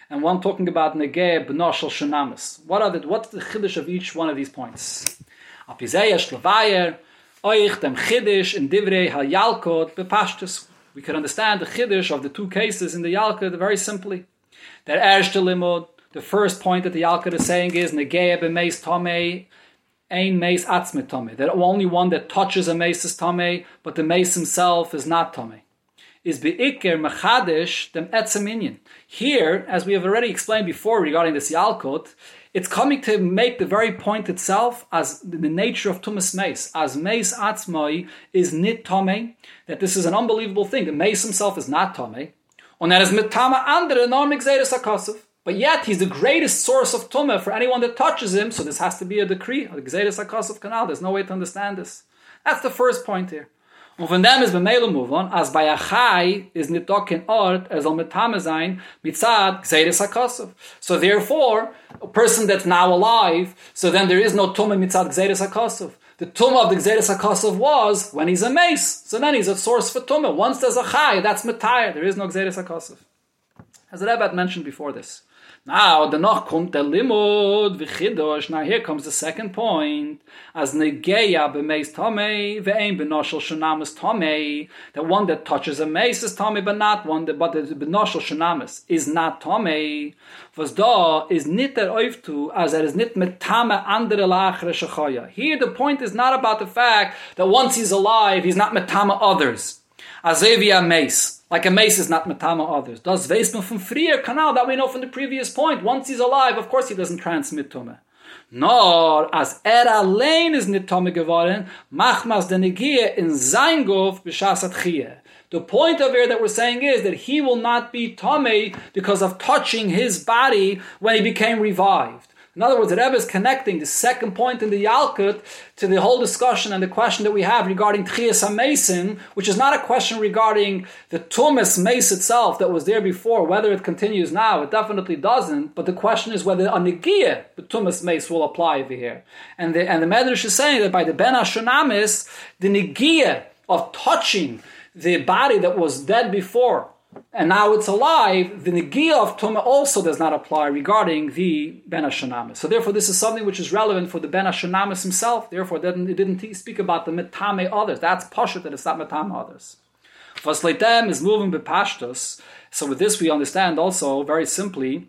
and one talking about Negeh b'noshel shenamis. What are the, what's the chiddush of each one of these points? Apizeya shlevayer, oich dem chiddush in divrei ha-Yalkut. We can understand the chiddush of the two cases in the Yalkut very simply. That limud, the first point that the Yalkut is saying is Negeh b'meis tomei, ein mace atzmet tome. That only one that touches a mace is tome, but the mace himself is not tome. Is beikir machadish dem etzem Here, as we have already explained before regarding this yalkut, it's coming to make the very point itself as the nature of tumas mace, as mace atzmoi is nit tome, that this is an unbelievable thing. The mace himself is not tome, and that is mitama andere norm akosov. But yet, he's the greatest source of tumah for anyone that touches him, so this has to be a decree, a. There's no way to understand this. That's the first point here. Und von dem ist beim move on, as bei Achai is nicht doch kein Ort, er soll mit Tame sein, mitzad Gzeres HaKosov. So therefore, a person that's now alive, so then there is no Tumah mitzad Gzeres HaKosov. The Tumah of the Gzeres HaKosov was when he's a mace. So then he's a source for Tumah. Once there's a Chai, that's Matayr. There is no Gzeres HaKosov. As the Rebbe had mentioned before this. Now, noch kommt der Limud v'chidosh. Now here comes the second point. As negeya b'meis tomei ve'ein b'noshel shunamis tomei. The one that touches a mace is tomei, but not one that, but the b'noshel shunamis is not tomei. Was da is nit der oiftu, as er is nit mit tame andere lachere shechoya. Here the point is not about the fact that once he's alive, he's not mit tame others. Azevia mace. Like a mace is not metama others. Does Vesman from freer canal that we know from the previous point. Once he's alive, of course he doesn't transmit tumme. Nor as er allein is nit tumme geworden, machmas de negie in sein gof b'shasat chie. The point of here that we're saying is that he will not be tame because of touching his body when he became revived. In other words, the Rebbe is connecting the second point in the Yalkut to the whole discussion and the question that we have regarding Tchias HaMesim, which is not a question regarding the Tumas Mace itself that was there before, whether it continues now. It definitely doesn't. But the question is whether a Negiah, the Tumas Mace, will apply over here. And the, and the Medrash is saying that by the Ben Hashonamis, the Negiah of touching the body that was dead before, and now it's alive, the Negiah of Tumah also does not apply regarding the Ben Hashanamis. So therefore, this is something which is relevant for the Ben Hashanamis himself. Therefore, it didn't, it didn't speak about the Metame others. That's Pashut that it's not Metame others. Vasleitem is moving bepashtus. So with this, we understand also very simply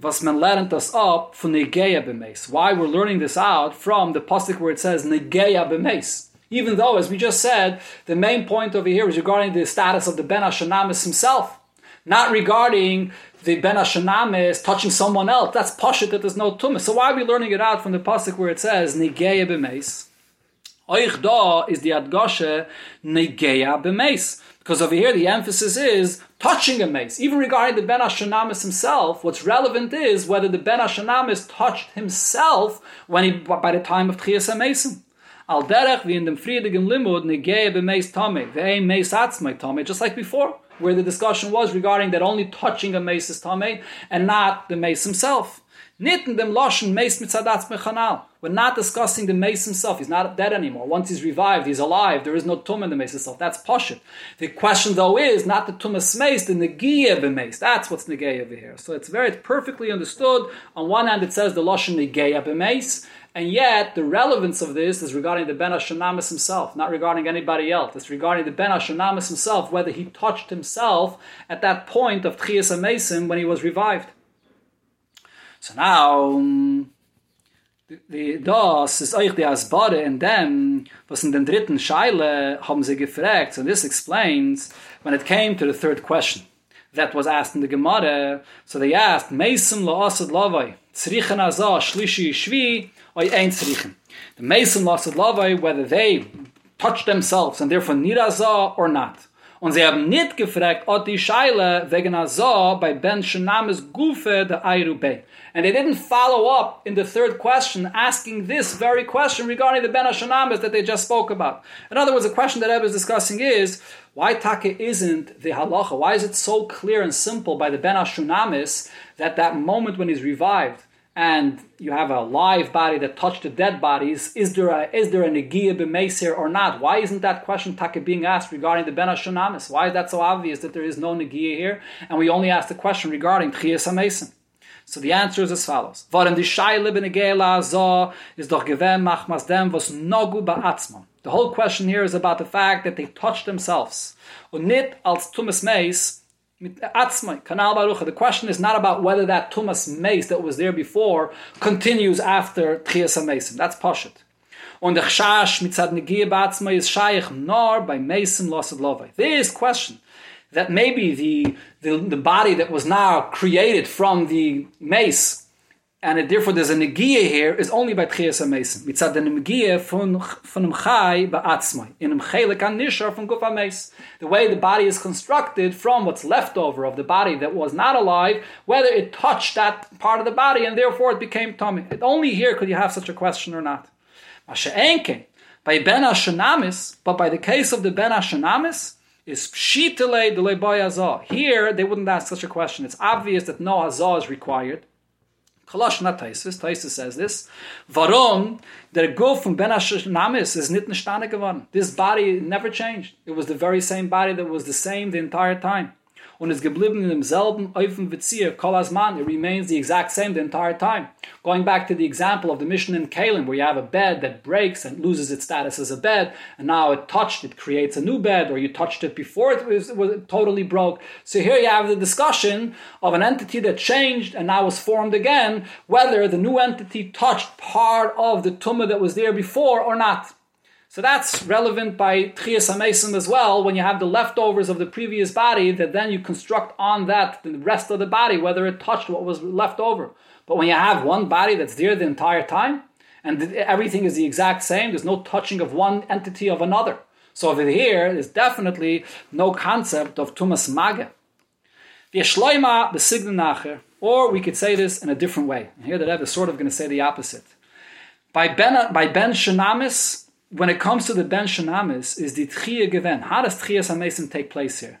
was men lernt us up for Negeya b'meis. Why we're learning this out from the pasuk where it says Negeya b'meis. Even though, as we just said, the main point over here is regarding the status of the Ben Hashanamis himself, not regarding the Ben Hashanamis touching someone else. That's pashit that there's no tumah. So why are we learning it out from the pasuk where it says Negeya b'meis? Oich da is the adgoshe Negeya b'meis. Because over here the emphasis is touching a mace. Even regarding the Ben Hashanamis himself, what's relevant is whether the Ben Hashanamis touched himself when he, by the time of Tchias HaMesim. Al derech wie in dem friedigem limud negeye b'meis tame ve'ein meis atzmai tame, just like before, where the discussion was regarding that only touching a mace is tame and not the mace himself. Nit in dem loschen mace mitzadatz mechanal. We're not discussing the mace himself. He's not dead anymore. Once he's revived, he's alive. There is no tum in the mace itself. That's poshut. The question though is not the tumas mace, the negiya b'mace. That's what's negiya over here. So it's very perfectly understood. On one hand, it says the loschen negiya b'mace. And yet, the relevance of this is regarding the Ben Hashanamis himself, not regarding anybody else. It's regarding the Ben Hashanamis himself, whether he touched himself at that point of Tchias HaMesim when he was revived. So now, the das ist euch die Asbare in dem, was in den dritten Scheile haben sie gefragt. So this explains when it came to the third question that was asked in the Gemara. So they asked, Mesim la asad lavai, tzrichen azah shlishi shvi, or ein tzrichen. The Mason lost Lavai, whether they touch themselves and therefore nirazah or not. Und sie haben nicht gefragt, ob die Scheile wegen Azah bei Ben Shenames Gufe de Ayrube. And they didn't follow up in the third question, asking this very question regarding the Ben Hashonamis that they just spoke about. In other words, the question that Ebb is discussing is, why Taka isn't the halacha? Why is it so clear and simple by the Ben Hashonamis that that moment when he's revived, and you have a live body that touched the dead bodies, is there a is there a negia b'meisir or not? Why isn't that question taka being asked regarding the ben Hashonamis? Why is that so obvious that there is no negia here, and we only ask the question regarding tchias hamesim? So the answer is as follows: is machmas dem nogu. The whole question here is about the fact that they touched themselves. Und als tumas meis the question is not about whether that tumas mace that was there before continues after Tchias HaMesim. That's Pashit. Und the chash mitzad negia ba'atzmai is shaykh nor by Mesim losad lovai. This question that maybe the, the, the body that was now created from the mace and it, therefore there's a negia here is only by tchias hamesim. Mitzad the negia von em chai ba'atzmai in em chelik an nishar from guf. The way the body is constructed from what's left over of the body that was not alive, whether it touched that part of the body and therefore it became tummy. It only here could you have such a question or not. Masha'enke by ben hashanamis, but by the case of the ben hashanamis is pshitele boy Here they wouldn't ask such a question. It's obvious that no azah is required. Chalash not Taisis. Taisis says this. Varom, der Guf from Ben Namis is nit nestane geworden. This body never changed. It was the very same body that was the same the entire time. Und ist geblieben in demselben Eufen Vizier, Kolasman, it remains the exact same the entire time. Going back to the example of the mission in Kalim, where you have a bed that breaks and loses its status as a bed, and now it touched, it creates a new bed, or you touched it before it was, it totally broke. So here you have the discussion of an entity that changed and now was formed again, whether the new entity touched part of the tumah that was there before or not. So that's relevant by Tchias HaMesim as well, when you have the leftovers of the previous body, that then you construct on that the rest of the body, whether it touched what was left over. But when you have one body that's there the entire time, and everything is the exact same, there's no touching of one entity of another. So over here, there's definitely no concept of Tumas Mage. Or we could say this in a different way. here the Rebbe is sort of going to say the opposite. By Ben, by ben Shanamis, when it comes to the Ben Shanamis, is the Tchiyah given. How does Tchiyas HaMesim take place here?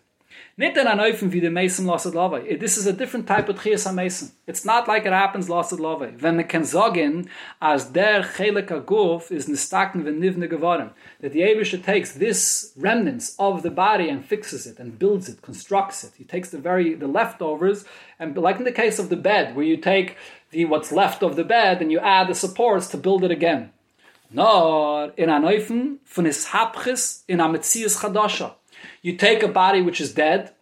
Nicht an Aneufen wie the Mesim lasset Lovei. This is a different type of Tchiyas HaMesim. It's not like it happens lasset Lovei. When we can sagen, as der Chelik HaGuf is nistaken v'nivne geworden, that the Elisha takes this remnants of the body and fixes it and builds it, constructs it. He takes the very, the leftovers, and like in the case of the bed, where you take the what's left of the bed and you add the supports to build it again. Nor in Aneufen von is Hapchis in a Ametzias Chadasha. You take a body which is dead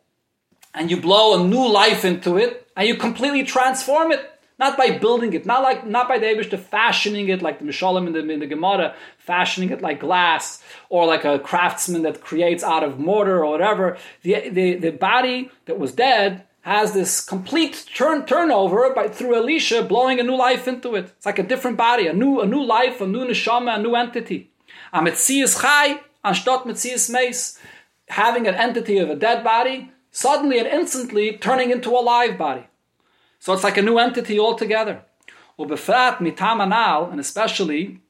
and you blow a new life into it and you completely transform it. Not by building it, not like not by the Elisha fashioning it like the Mishalim in the, in the Gemara, fashioning it like glass, or like a craftsman that creates out of mortar or whatever. The, the, the body that was dead has this complete turn turnover by through Elisha blowing a new life into it. It's like a different body, a new a new life, a new neshama, a new entity. A metzias chai anstatt metzias meis, having an entity of a dead body, suddenly and instantly turning into a live body. So it's like a new entity altogether. Ubefrat mitamanal, and especially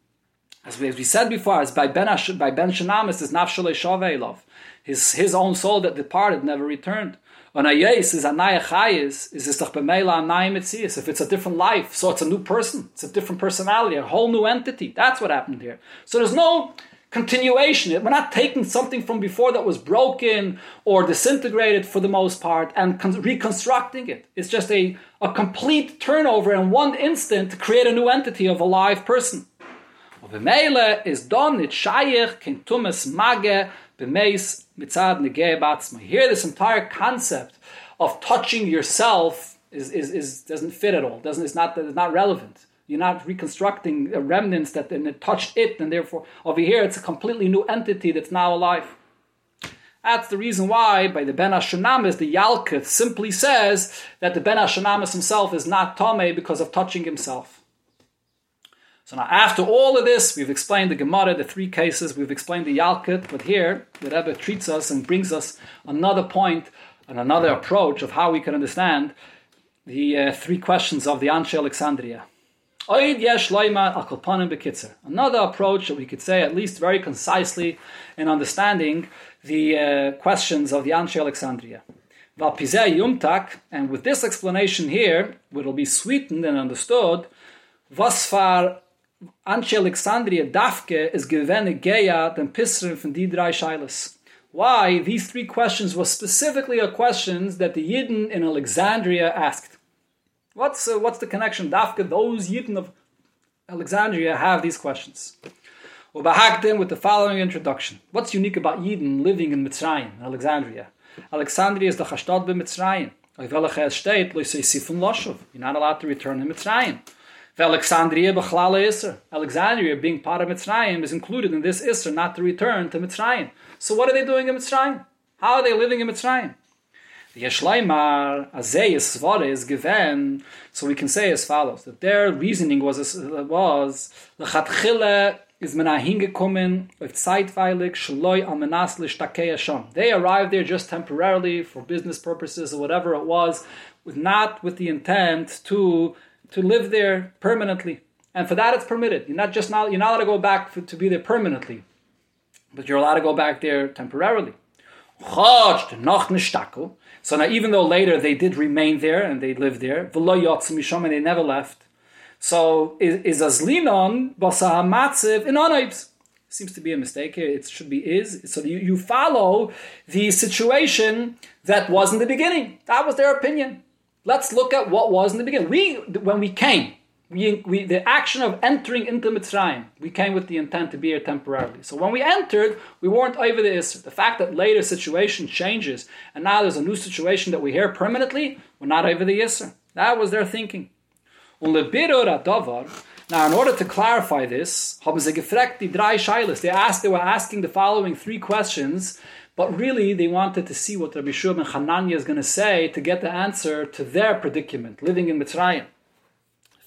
as we, as we said before, as by Ben Ash, by Ben Shanamis is nafshalei love. His his own soul that departed never returned. When a yes is a chayis, is this doch b'meila a naya mitzias. If it's a different life, so it's a new person, it's a different personality, a whole new entity. That's what happened here. So there's no continuation. We're not taking something from before that was broken or disintegrated for the most part and con- reconstructing it. It's just a, a complete turnover in one instant to create a new entity of a live person. B'meila is done, it's shayich, kin tumas mage, b'meis mitzad batzma. Here, this entire concept of touching yourself is, is, is doesn't fit at all. Doesn't it's not it's not relevant. You're not reconstructing remnants that and it touched it, and therefore over here it's a completely new entity that's now alive. That's the reason why, by the Ben Ashanamis, the Yalkut simply says that the Ben Ashanamis himself is not Tomei because of touching himself. So now, after all of this, we've explained the Gemara, the three cases, we've explained the Yalkut, but here the Rebbe treats us and brings us another point and another approach of how we can understand the uh, three questions of the Anshe Alexandria. Another approach that we could say, at least very concisely, in understanding the uh, questions of the Anshe Alexandria. And with this explanation here, it will be sweetened and understood, Vasfar Anshe Alexandria Dafke is gewenne Geya den Pisrin von die drei Scheiles. Why these three questions were specifically a questions that the Yidden in Alexandria asked. What's uh, what's the connection? Dafke, those Yidden of Alexandria have these questions. Ubahagdim with the following introduction. What's unique about Yidden living in Mitzrayim, in Alexandria? Alexandria is the Chashtad be. You're not allowed to return to Mitzrayim. Alexandria b'chlala Isser. Alexandria, being part of Mitzrayim, is included in this Isser, not to return to Mitzrayim. So what are they doing in Mitzrayim? How are they living in Mitzrayim? The Yeshleimar Azei Svara is given, so we can say as follows: that their reasoning was was lechatchile is men hingekommen auf zeitweilig shloi menas sham. They arrived there just temporarily for business purposes or whatever it was, with not with the intent to to live there permanently. And for that, it's permitted. You're not just not, you're not allowed to go back for, to be there permanently, but you're allowed to go back there temporarily. So now, even though later they did remain there and they lived there, and they never left. So is azlinon basahamatziv in onaibs. Seems to be a mistake here. It should be is. So you, you follow the situation that was in the beginning. That was their opinion. Let's look at what was in the beginning. We, when we came, we, we, the action of entering into Mitzrayim, we came with the intent to be here temporarily. So when we entered, we weren't over the Isser. The fact that later situation changes and now there's a new situation that we hear permanently, we're not over the Isser. That was their thinking. Now, in order to clarify this, they asked, they were asking the following three questions, but really they wanted to see what Rabbi Shua ben Hanania is going to say to get the answer to their predicament, living in Mitzrayim.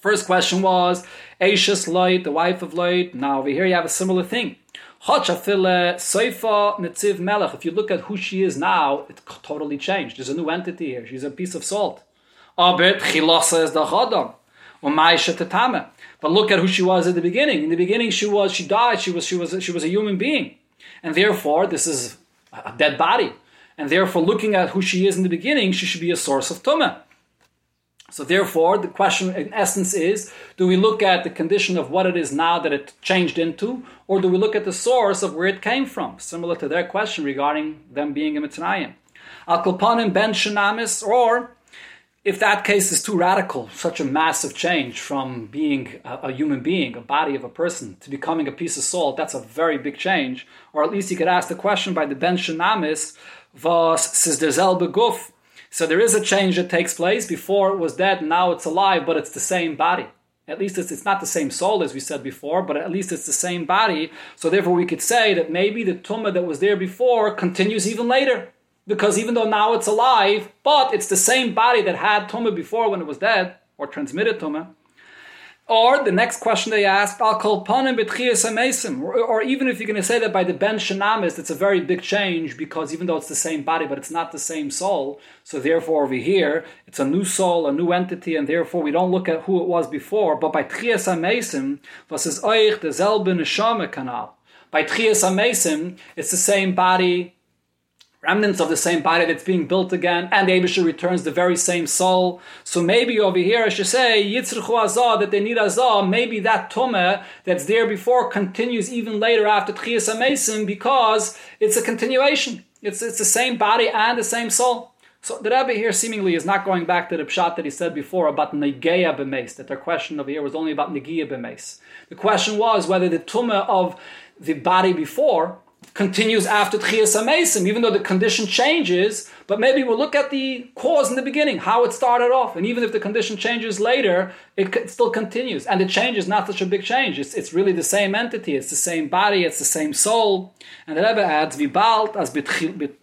First question was Ashes Lot, the wife of Lot. Now over here you have a similar thing. If you look at who she is now, it's totally changed. There's a new entity here. She's a piece of salt. But look at who she was at the beginning. In the beginning, she was she died. She was she was she was a human being, and therefore this is a dead body. And therefore, looking at who she is in the beginning, she should be a source of tumah. So therefore, the question in essence is, do we look at the condition of what it is now that it changed into, or do we look at the source of where it came from? Similar to their question regarding them being a Mitzrayim. Al Kulpanim ben Shanamis, or if that case is too radical, such a massive change from being a, a, human being, a body of a person, to becoming a piece of salt, that's a very big change. Or at least you could ask the question by the Ben Shanamis, was siz der selbe guf, so there is a change that takes place. Before it was dead, now it's alive, but it's the same body. At least it's, it's not the same soul as we said before, but at least it's the same body. So therefore, we could say that maybe the tumah that was there before continues even later. Because even though now it's alive, but it's the same body that had tumah before when it was dead, or transmitted tumah. Or the next question they asked, Al kolpanim or, or even if you're going to say that by the ben shanamis, it's a very big change because even though it's the same body, but it's not the same soul. So therefore, over here, it's a new soul, a new entity, and therefore we don't look at who it was before. But by tchias amesim, was is euch derselbe neshama kanal. By tchias amesim, it's the same body, remnants of the same body that's being built again, and the returns the very same soul. So maybe over here I should say, Yitzruchu Azah, that they need Azah, maybe that Tumah that's there before continues even later after Tchias HaMesim because it's a continuation. It's, it's the same body and the same soul. So the Rebbe here seemingly is not going back to the pshat that he said before about negeya b'meis, that their question over here was only about negeya b'meis. The question was whether the tumah of the body before continues after Tchias HaMesim, even though the condition changes, but maybe we'll look at the cause in the beginning, how it started off. And even if the condition changes later, it still continues. And the change is not such a big change. It's, it's really the same entity, it's the same body, it's the same soul. And the Rebbe adds, Vibalt as bitchila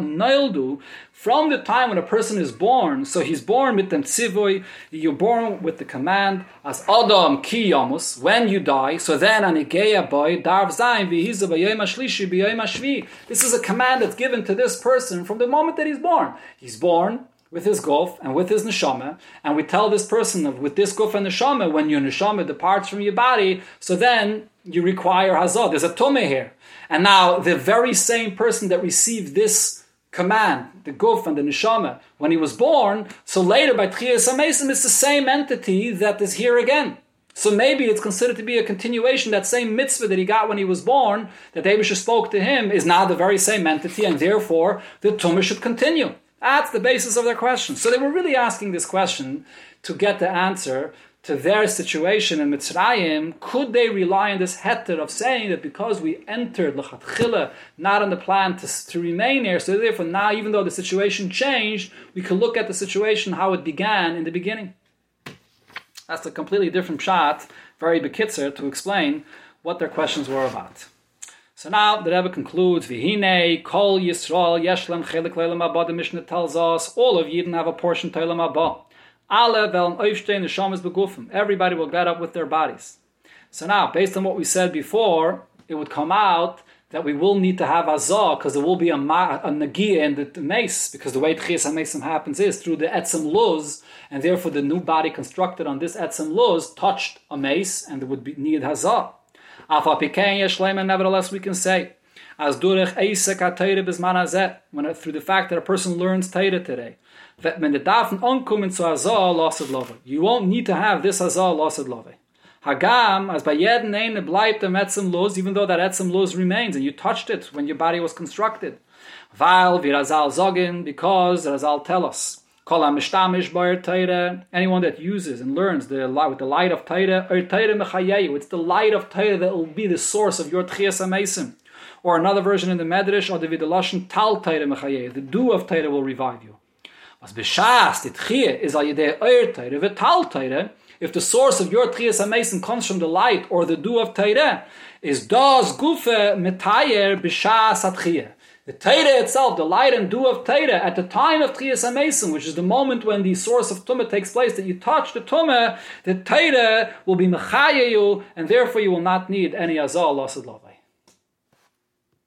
noildu, from the time when a person is born, so he's born with the tzivoy, you're born with the command, as Adam ki yamus, when you die, so then anigeya boy, darv b'yoyim ashlishi ashvi. This is a command that's given to this person from the moment that he's born. He's born with his guf and with his neshama, and we tell this person of with this guf and neshama, when your neshama departs from your body, so then you require hazah. There's a tome here. And now the very same person that received this command, the guf and the neshama, when he was born, so later by Tchias HaMesim, it's the same entity that is here again. So maybe it's considered to be a continuation, that same mitzvah that he got when he was born, that Elisha spoke to him, is now the very same entity, and therefore the tumah should continue. That's the basis of their question. So they were really asking this question to get the answer to their situation in Mitzrayim, could they rely on this heter of saying that because we entered lechatchila, not on the plan to, to remain here, so therefore now, even though the situation changed, we can look at the situation how it began in the beginning. That's a completely different shot, very bekitzer, to explain what their questions were about. So now the Rebbe concludes, Vihine, Kol Yisrael, Yeshlem, Chelik Leilam Abba, the Mishnah tells us, all of Yidden have a portion to Leilam Abba. Alle werden aufstehen, the Shamas begufim. Everybody will get up with their bodies. So now, based on what we said before, it would come out that we will need to have azah because there will be a, ma- a nagia in the, the mace because the way tchias hamesim happens is through the etzem luz and therefore the new body constructed on this etzem luz touched a mace and there would be need hazah. Afa pikein yeshlema, nevertheless we can say as durech eisek ha-teire bisman when through the fact that a person learns teire today That when the dafen onkommen zu azah lasted love. You won't need to have this azah lasted love. Hagam, as by jeden name bleibt the etzem luz, even though that etzem luz remains, and you touched it when your body was constructed. Weil wir Chazal sagen, because Chazal tell us, Kol ha-mishtamish bar Torah, anyone that uses and learns the light with the light of Torah, or Torah mechayeyu, it's the light of Torah that will be the source of your tchias amesim. Or another version in the Medrash, or the Vidaloshin, tal Torah mechayeyu, the dew of Torah will revive you. Was beshas, the tchiyah is al yedei oir Torah, v'tal Torah, if the source of your tchias amesim comes from the light or the dew of Torah, is das gufe metayer b'shas atchiyah. The Torah itself, the light and dew of Torah, at the time of Tchias HaMesim, which is the moment when the source of Tumah takes place, that you touch the Tumah, the Torah will be Mechayeyu, and therefore you will not need any Azal Lasid